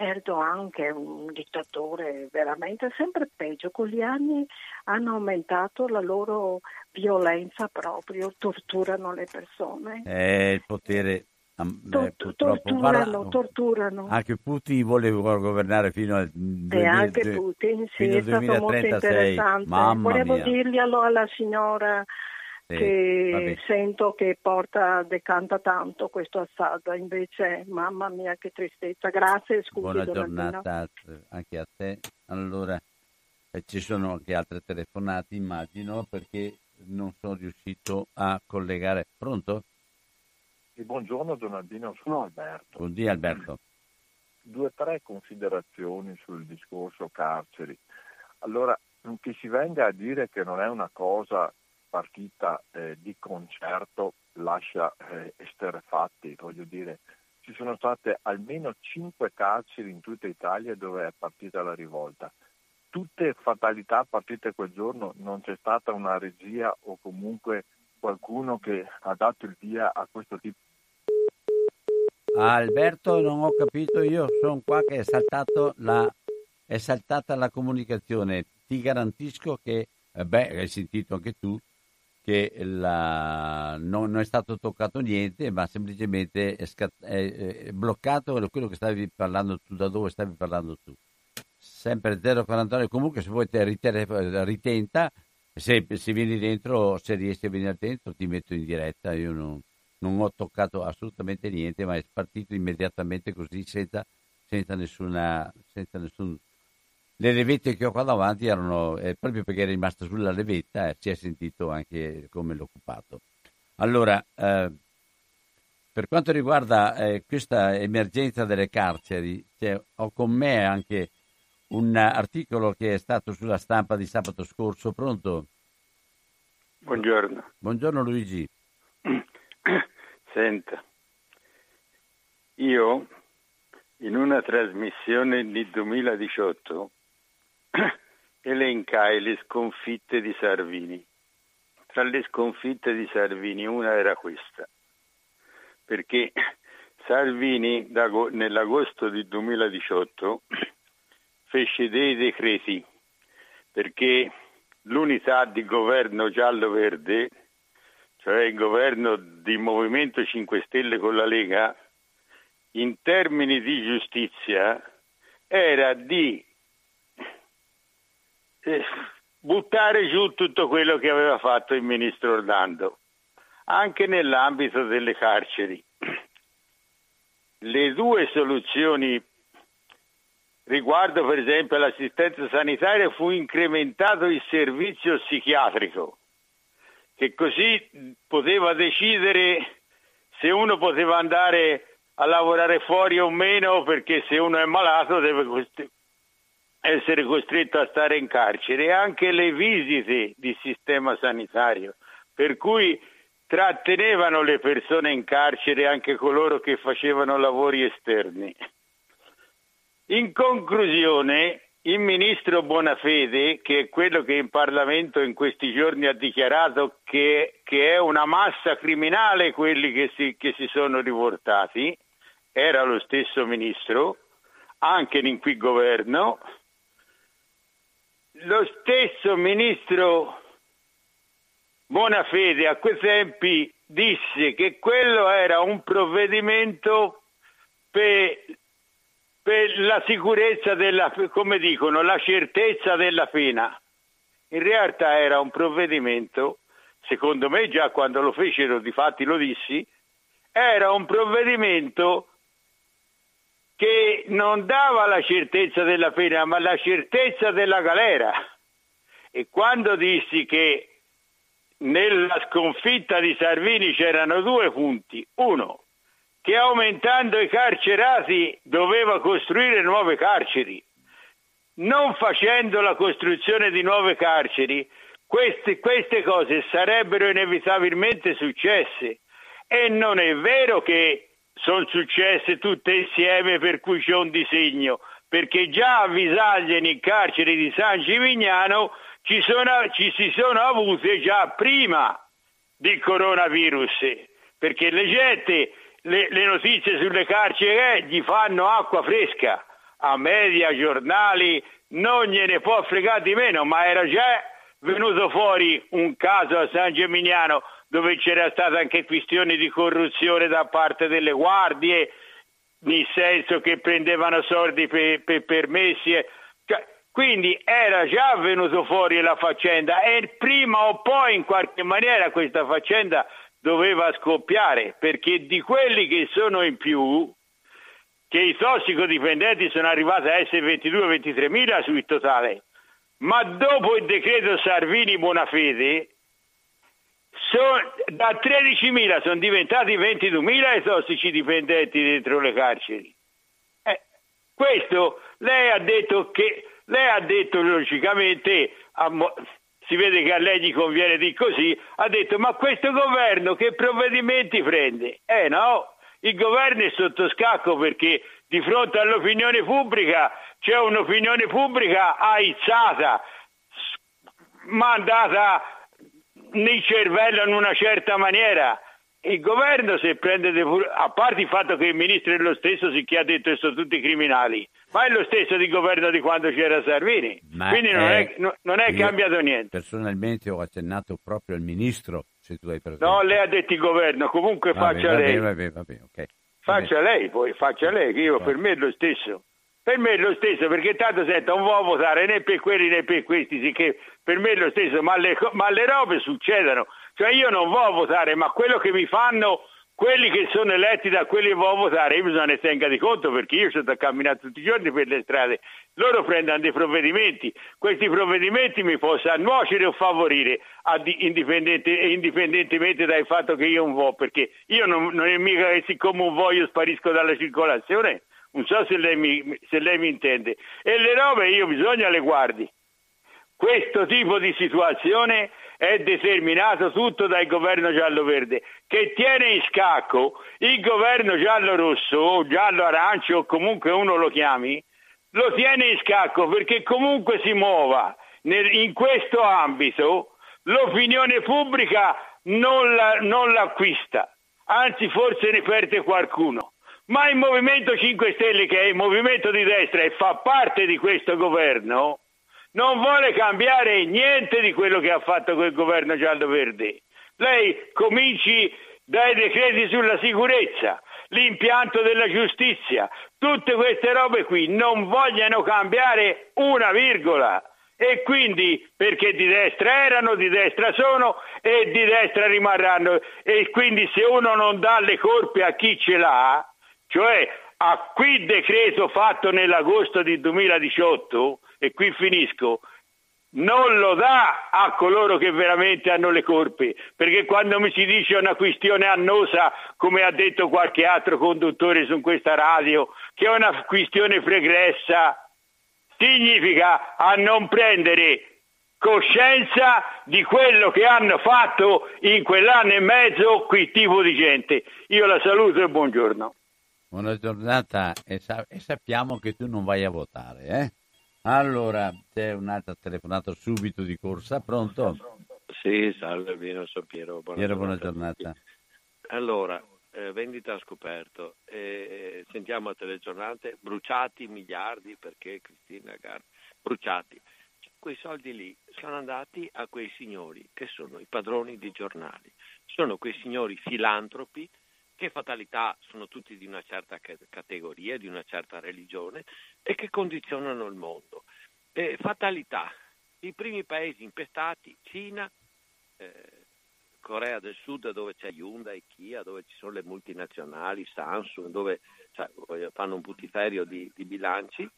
Speaker 3: Erdogan, che è un dittatore veramente sempre peggio, con gli anni hanno aumentato la loro violenza proprio, torturano le persone.
Speaker 1: È il potere,
Speaker 3: Tor-
Speaker 1: eh,
Speaker 3: torturano,
Speaker 1: Guarda,
Speaker 3: torturano.
Speaker 1: anche Putin vuole governare fino al
Speaker 3: E
Speaker 1: 2000
Speaker 3: anche Putin, sì, è stato molto
Speaker 1: 2036.
Speaker 3: interessante.
Speaker 1: Mamma
Speaker 3: Volevo
Speaker 1: mia.
Speaker 3: dirgli allora alla signora che
Speaker 1: vabbè.
Speaker 3: sento che porta, decanta tanto questo Assad, invece mamma mia che tristezza. Grazie, scusi.
Speaker 1: Buona
Speaker 3: Don Albino.
Speaker 1: giornata anche a te. Allora, eh, ci sono anche altre telefonate, immagino, perché non sono riuscito a collegare. Pronto?
Speaker 4: Sì, buongiorno Don Albino, sono Alberto.
Speaker 1: Buongiorno Alberto.
Speaker 4: Due o tre considerazioni sul discorso carceri. Allora, che si venga a dire che non è una cosa partita eh, di concerto lascia eh, esterrefatti, voglio dire, ci sono state almeno cinque carceri in tutta Italia dove è partita la rivolta. Tutte fatalità partite quel giorno, non c'è stata una regia o comunque qualcuno che ha dato il via a questo tipo
Speaker 1: Alberto, non ho capito, io sono qua che è, saltato la, è saltata la comunicazione. Ti garantisco che, eh beh, hai sentito anche tu, che la, non, non, è stato toccato niente, ma semplicemente è, scat- è, è, bloccato quello che stavi parlando tu, da dove stavi parlando tu. Sempre 049, comunque se vuoi ritenta, se, se, vieni dentro, se riesci a venire dentro ti metto in diretta, io non, non ho toccato assolutamente niente, ma è partito immediatamente così senza, senza, nessuna, senza nessun le levette che ho qua davanti erano eh, proprio perché è rimasto sulla levetta e si è sentito anche come l'ho occupato. Allora, eh, per quanto riguarda eh, questa emergenza delle carceri, cioè, ho con me anche un articolo che è stato sulla stampa di sabato scorso. Pronto?
Speaker 5: Buongiorno.
Speaker 1: Buongiorno Luigi.
Speaker 5: Senta, io in una trasmissione di 2018 elencai le sconfitte di Salvini. Tra le sconfitte di Salvini una era questa, perché Salvini nell'agosto di 2018 fece dei decreti perché l'unità di governo giallo-verde, cioè il governo di Movimento 5 Stelle con la Lega, in termini di giustizia era di eh, buttare giù tutto quello che aveva fatto il ministro Orlando, anche nell'ambito delle carceri. Le due soluzioni riguardo per esempio all'assistenza sanitaria fu incrementato il servizio psichiatrico, che così poteva decidere se uno poteva andare a lavorare fuori o meno perché se uno è malato deve essere costretto a stare in carcere e anche le visite di sistema sanitario, per cui trattenevano le persone in carcere anche coloro che facevano lavori esterni. In conclusione, il ministro Bonafede, che è quello che in Parlamento in questi giorni ha dichiarato che, che è una massa criminale quelli che si, che si sono rivoltati, era lo stesso ministro, anche in qui governo, lo stesso ministro Bonafede a quei tempi disse che quello era un provvedimento per, per la sicurezza della, come dicono, la certezza della pena. In realtà era un provvedimento, secondo me già quando lo fecero, di fatti lo dissi, era un provvedimento che non dava la certezza della pena, ma la certezza della galera. E quando dissi che nella sconfitta di Salvini c'erano due punti. Uno, che aumentando i carcerati doveva costruire nuove carceri. Non facendo la costruzione di nuove carceri, queste, queste cose sarebbero inevitabilmente successe. E non è vero che sono successe tutte insieme per cui c'è un disegno, perché già a Visaglia nel carcere di San Gimignano ci, sono, ci si sono avute già prima del coronavirus, perché le gente le, le notizie sulle carceri eh, gli fanno acqua fresca, a media, giornali, non gliene può fregare di meno, ma era già venuto fuori un caso a San Gimignano dove c'era stata anche questione di corruzione da parte delle guardie, nel senso che prendevano soldi per, per permessi. Cioè, quindi era già venuto fuori la faccenda e prima o poi in qualche maniera questa faccenda doveva scoppiare perché di quelli che sono in più, che i tossicodipendenti sono arrivati a essere 22-23 mila sul totale, ma dopo il decreto Sarvini Bonafede sono, da 13.000 sono diventati 22.000 i tossici dipendenti dentro le carceri. Eh, questo lei ha detto che lei ha detto logicamente a, si vede che a lei gli conviene di così, ha detto ma questo governo che provvedimenti prende? Eh no, il governo è sotto scacco perché di fronte all'opinione pubblica c'è un'opinione pubblica aizzata, mandata nel cervello in una certa maniera. Il governo se prende, a parte il fatto che il ministro è lo stesso, sì che ha detto che sono tutti criminali, ma è lo stesso di governo di quando c'era Salvini.
Speaker 1: Ma
Speaker 5: Quindi non è, non è cambiato niente.
Speaker 1: Personalmente ho accennato proprio al ministro, se tu hai presente.
Speaker 5: No, lei ha detto il governo, comunque
Speaker 1: Va
Speaker 5: faccia
Speaker 1: bene,
Speaker 5: lei.
Speaker 1: Va bene, va bene, ok.
Speaker 5: Faccia lei, poi faccia lei, che io per me è lo stesso. Per me è lo stesso, perché tanto senta, non vuoi votare né per quelli né per questi, sicché per me è lo stesso, ma le, ma le robe succedono. Cioè io non voglio votare, ma quello che mi fanno quelli che sono eletti da quelli che voglio votare, io bisogna ne tenga di conto perché io sono a camminare tutti i giorni per le strade, loro prendono dei provvedimenti, questi provvedimenti mi possano nuocere o favorire indipendente- indipendentemente dal fatto che io non voglio, perché io non, non è mica che siccome un voglio sparisco dalla circolazione, non so se lei, mi, se lei mi intende, e le robe io bisogna le guardi. Questo tipo di situazione è determinato tutto dal governo giallo-verde che tiene in scacco il governo giallo-rosso o giallo-arancio o comunque uno lo chiami, lo tiene in scacco perché comunque si muova nel- in questo ambito l'opinione pubblica non, la- non l'acquista, anzi forse ne perde qualcuno. Ma il Movimento 5 Stelle, che è il movimento di destra e fa parte di questo governo, non vuole cambiare niente di quello che ha fatto quel governo giallo-verde. Lei cominci dai decreti sulla sicurezza, l'impianto della giustizia, tutte queste robe qui non vogliono cambiare una virgola. E quindi perché di destra erano, di destra sono e di destra rimarranno. E quindi se uno non dà le colpe a chi ce l'ha, cioè a qui decreto fatto nell'agosto di 2018, e qui finisco, non lo dà a coloro che veramente hanno le colpe, perché quando mi si dice una questione annosa, come ha detto qualche altro conduttore su questa radio, che è una questione pregressa, significa a non prendere coscienza di quello che hanno fatto in quell'anno e mezzo quel tipo di gente. Io la saluto e buongiorno.
Speaker 1: Buona giornata e, sa- e sappiamo che tu non vai a votare, eh? Allora, c'è un'altra telefonata subito di corsa, pronto?
Speaker 6: Sì, salve Albino, sono Piero. Buona
Speaker 1: Piero, buona
Speaker 6: giornata. Allora, eh, vendita a scoperto, eh, sentiamo a telegiornate, bruciati miliardi perché Cristina Lagarde, bruciati. Cioè, quei soldi lì sono andati a quei signori che sono i padroni dei giornali, sono quei signori filantropi che fatalità sono tutti di una certa ca- categoria, di una certa religione e che condizionano il mondo. Eh, fatalità, i primi paesi impestati, Cina, eh, Corea del Sud dove c'è Hyundai, Kia, dove ci sono le multinazionali, Samsung, dove cioè, fanno un putiferio di, di bilanci,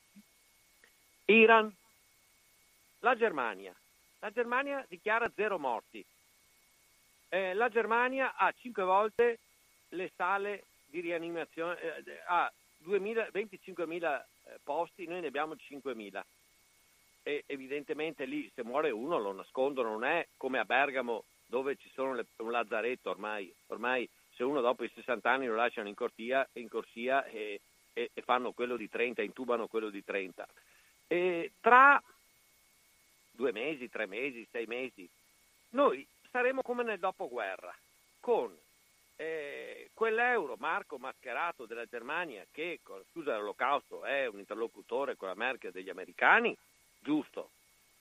Speaker 6: Iran, la Germania. La Germania dichiara zero morti. Eh, la Germania ha cinque volte le sale di rianimazione, ha 2000 25.000 eh, posti, noi ne abbiamo 5.000 e evidentemente lì se muore uno lo nascondono, non è come a Bergamo dove ci sono le- un lazzaretto ormai, ormai se uno dopo i 60 anni lo lasciano in, cortia, in corsia e, e- e fanno quello di 30, intubano quello di 30. E tra due mesi, tre mesi, sei mesi, noi saremo come nel dopoguerra, con eh, quell'euro marco mascherato della Germania che, con scusa dell'olocausto, è un interlocutore con la Merkel degli americani, giusto.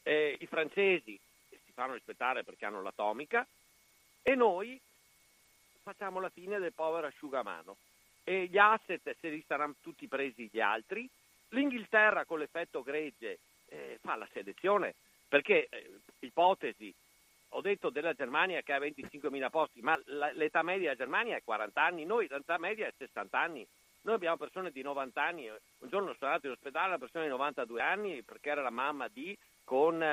Speaker 6: Eh, I francesi si fanno rispettare perché hanno l'atomica e noi facciamo la fine del povero asciugamano. E gli asset se li saranno tutti presi gli altri. L'Inghilterra con l'effetto gregge eh, fa la selezione perché eh, ipotesi ho detto della Germania che ha 25.000 posti, ma l'età media della Germania è 40 anni, noi l'età media è 60 anni. Noi abbiamo persone di 90 anni, un giorno sono andato in ospedale una persona di 92 anni perché era la mamma di con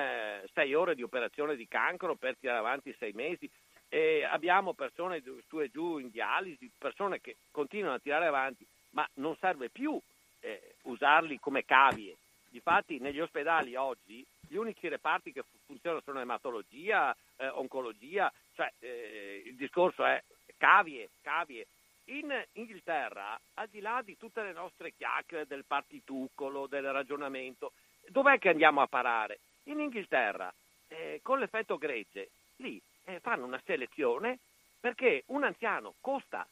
Speaker 6: 6 ore di operazione di cancro per tirare avanti 6 mesi. E abbiamo persone su e giù in dialisi, persone che continuano a tirare avanti, ma non serve più eh, usarli come cavie. Difatti negli ospedali oggi gli unici reparti che fu- funzionano sono ematologia, eh, oncologia, cioè eh, il discorso è cavie, cavie. In Inghilterra, al di là di tutte le nostre chiacchiere del partitucolo, del ragionamento, dov'è che andiamo a parare? In Inghilterra, eh, con l'effetto gregge, lì eh, fanno una selezione perché un anziano costa,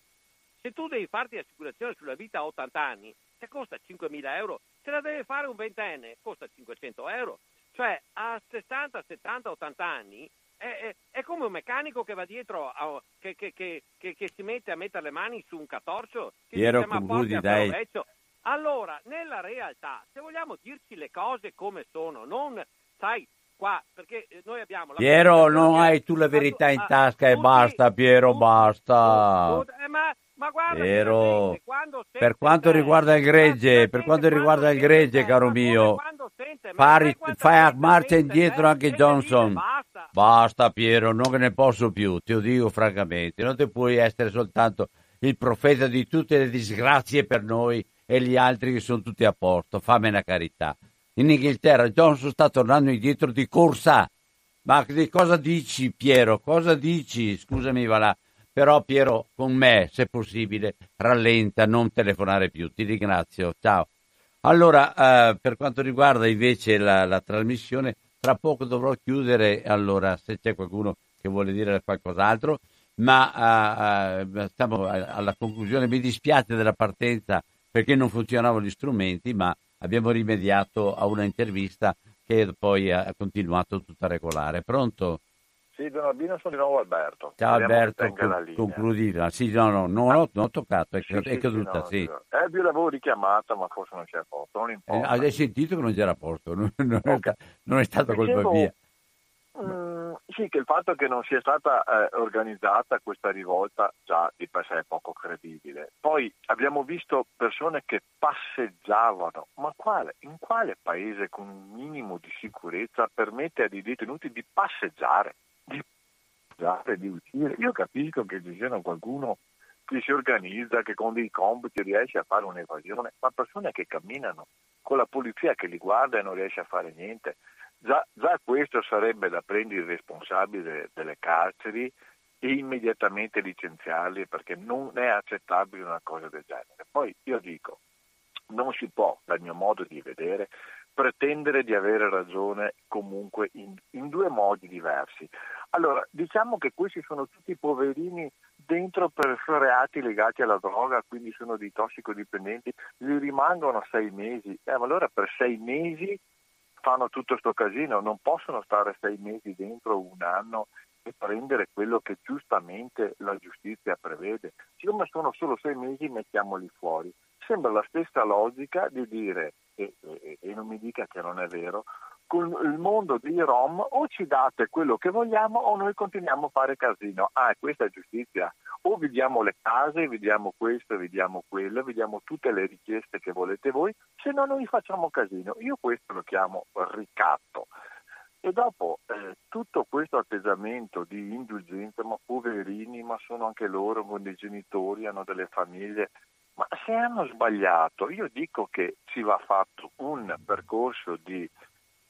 Speaker 6: se tu devi farti l'assicurazione sulla vita a 80 anni, se costa 5.000 euro, se la deve fare un ventenne costa 500 euro. Cioè a 60, 70, 80 anni è, è, è come un meccanico che va dietro, a, che, che, che, che, si mette a mettere le mani su un catorcio. Che
Speaker 1: Piero,
Speaker 6: dice,
Speaker 1: concludi, dai.
Speaker 6: Allora, nella realtà, se vogliamo dirci le cose come sono, non, sai, qua, perché eh, noi abbiamo...
Speaker 1: Piero, non hai tu la verità in tasca e basta, Piero, basta.
Speaker 6: Eh, ma, ma guarda,
Speaker 1: Piero, per quanto riguarda il gregge, per quanto riguarda il gregge, caro mio, fai, fai a marcia indietro anche Johnson. Basta, Piero, non ne posso più, te lo dico francamente, non ti puoi essere soltanto il profeta di tutte le disgrazie per noi e gli altri che sono tutti a posto, fammi una carità. In Inghilterra Johnson sta tornando indietro di corsa. Ma di cosa dici Piero? Cosa dici? Scusami, va là. Però Piero, con me, se possibile, rallenta, non telefonare più. Ti ringrazio. Ciao. Allora, eh, per quanto riguarda invece la, la, trasmissione, tra poco dovrò chiudere, allora, se c'è qualcuno che vuole dire qualcos'altro, ma eh, eh stiamo alla conclusione. Mi dispiace della partenza perché non funzionavano gli strumenti, ma abbiamo rimediato a una intervista che poi ha continuato tutta regolare. Pronto?
Speaker 4: Sì, Don Albino, sono di nuovo Alberto.
Speaker 1: Ciao Alberto, con, concludi. Sì, no, no, non, ho, non ho toccato, è,
Speaker 4: sì,
Speaker 1: è
Speaker 4: sì,
Speaker 1: caduta, sì.
Speaker 4: No, sì. Eh, io l'avevo richiamata, ma forse non c'era a posto, non importa.
Speaker 1: Eh, hai sentito che non c'era a posto, non, non, okay. è, non è stata colpa mia.
Speaker 4: Mm, sì, che il fatto che non sia stata eh, organizzata questa rivolta già di per sé è poco credibile. Poi abbiamo visto persone che passeggiavano, ma quale, in quale paese con un minimo di sicurezza permette ai detenuti di passeggiare, di, di uscire? Io capisco che ci siano qualcuno che si organizza, che con dei compiti riesce a fare un'evasione, ma persone che camminano con la polizia che li guarda e non riesce a fare niente. Già, già questo sarebbe da prendere il responsabile delle carceri e immediatamente licenziarli perché non è accettabile una cosa del genere. Poi io dico, non si può, dal mio modo di vedere, pretendere di avere ragione comunque in, in, due modi diversi. Allora, diciamo che questi sono tutti poverini dentro per reati legati alla droga, quindi sono dei tossicodipendenti, gli rimangono sei mesi, eh, ma allora per sei mesi fanno tutto questo casino, non possono stare sei mesi dentro un anno e prendere quello che giustamente la giustizia prevede. Siccome sono solo sei mesi mettiamoli fuori. Sembra la stessa logica di dire, e, e, e non mi dica che non è vero, con il mondo dei Rom o ci date quello che vogliamo o noi continuiamo a fare casino. Ah, questa è giustizia. O vediamo le case, vediamo questo, vediamo quello, vediamo tutte le richieste che volete voi, se no noi facciamo casino. Io questo lo chiamo ricatto. E dopo eh, tutto questo atteggiamento di indulgenza, ma poverini, ma sono anche loro con dei genitori, hanno delle famiglie, ma se hanno sbagliato, io dico che ci va fatto un percorso di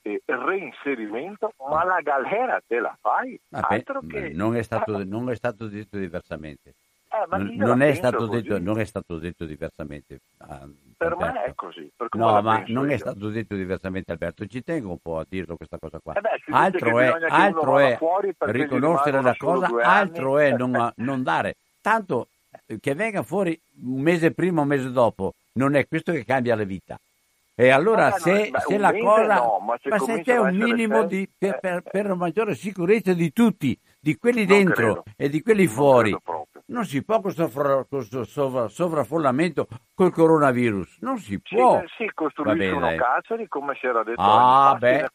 Speaker 4: eh, reinserimento, ma la galera te la fai?
Speaker 1: Vabbè,
Speaker 4: che...
Speaker 1: non, è stato,
Speaker 4: eh,
Speaker 1: non, è stato, detto diversamente.
Speaker 4: Eh,
Speaker 1: non, non, è detto, non, è stato detto, diversamente.
Speaker 4: Ah, per me è così.
Speaker 1: No, ma non io. è stato detto diversamente Alberto, ci tengo un po' a dirlo questa cosa qua.
Speaker 4: Eh beh,
Speaker 1: altro è, altro è riconoscere la cosa, altro è non, non dare. Tanto che venga fuori un mese prima o un mese dopo, non è questo che cambia la vita. E allora no, se, no, se la cosa,
Speaker 4: no, ma se,
Speaker 1: ma se c'è un minimo di, per, per, per, una maggiore sicurezza di tutti, di quelli dentro e di quelli fuori, non si può questo, sovra, sovraffollamento col coronavirus, non si può.
Speaker 4: Sì, sì costruiscono carceri come si era detto.
Speaker 1: Ah, beh,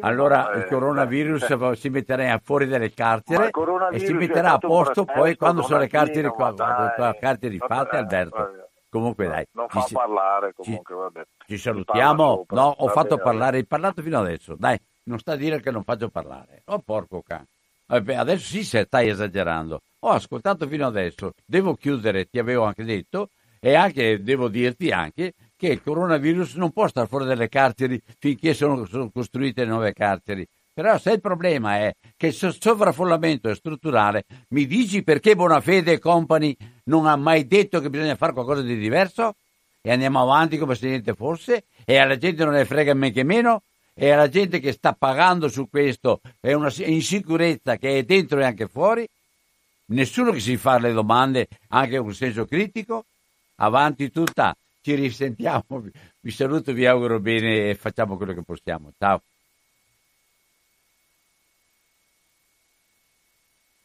Speaker 1: allora eh, il coronavirus eh. si metterà fuori dalle carceri e si metterà a posto poi quando sono le carceri, quando, quando, carceri fatte, Alberto. Vabbè. Comunque dai.
Speaker 4: Non fa ci, parlare comunque,
Speaker 1: ci,
Speaker 4: vabbè.
Speaker 1: Ci salutiamo. No, ho fatto bene, parlare, hai parlato fino adesso. Dai, non sta a dire che non faccio parlare. Oh porco cane. Adesso sì se stai esagerando. Ho ascoltato fino adesso. Devo chiudere, ti avevo anche detto, e anche devo dirti anche che il coronavirus non può stare fuori dalle carceri finché sono, sono costruite nuove carceri. Però se il problema è che il sovraffollamento è strutturale, mi dici perché Bonafede e Company non ha mai detto che bisogna fare qualcosa di diverso? E andiamo avanti come se niente fosse? E alla gente non ne frega men che meno? E alla gente che sta pagando su questo è una insicurezza che è dentro e anche fuori? Nessuno che si fa le domande anche con senso critico? Avanti tutta ci risentiamo. Vi saluto, vi auguro bene e facciamo quello che possiamo. Ciao.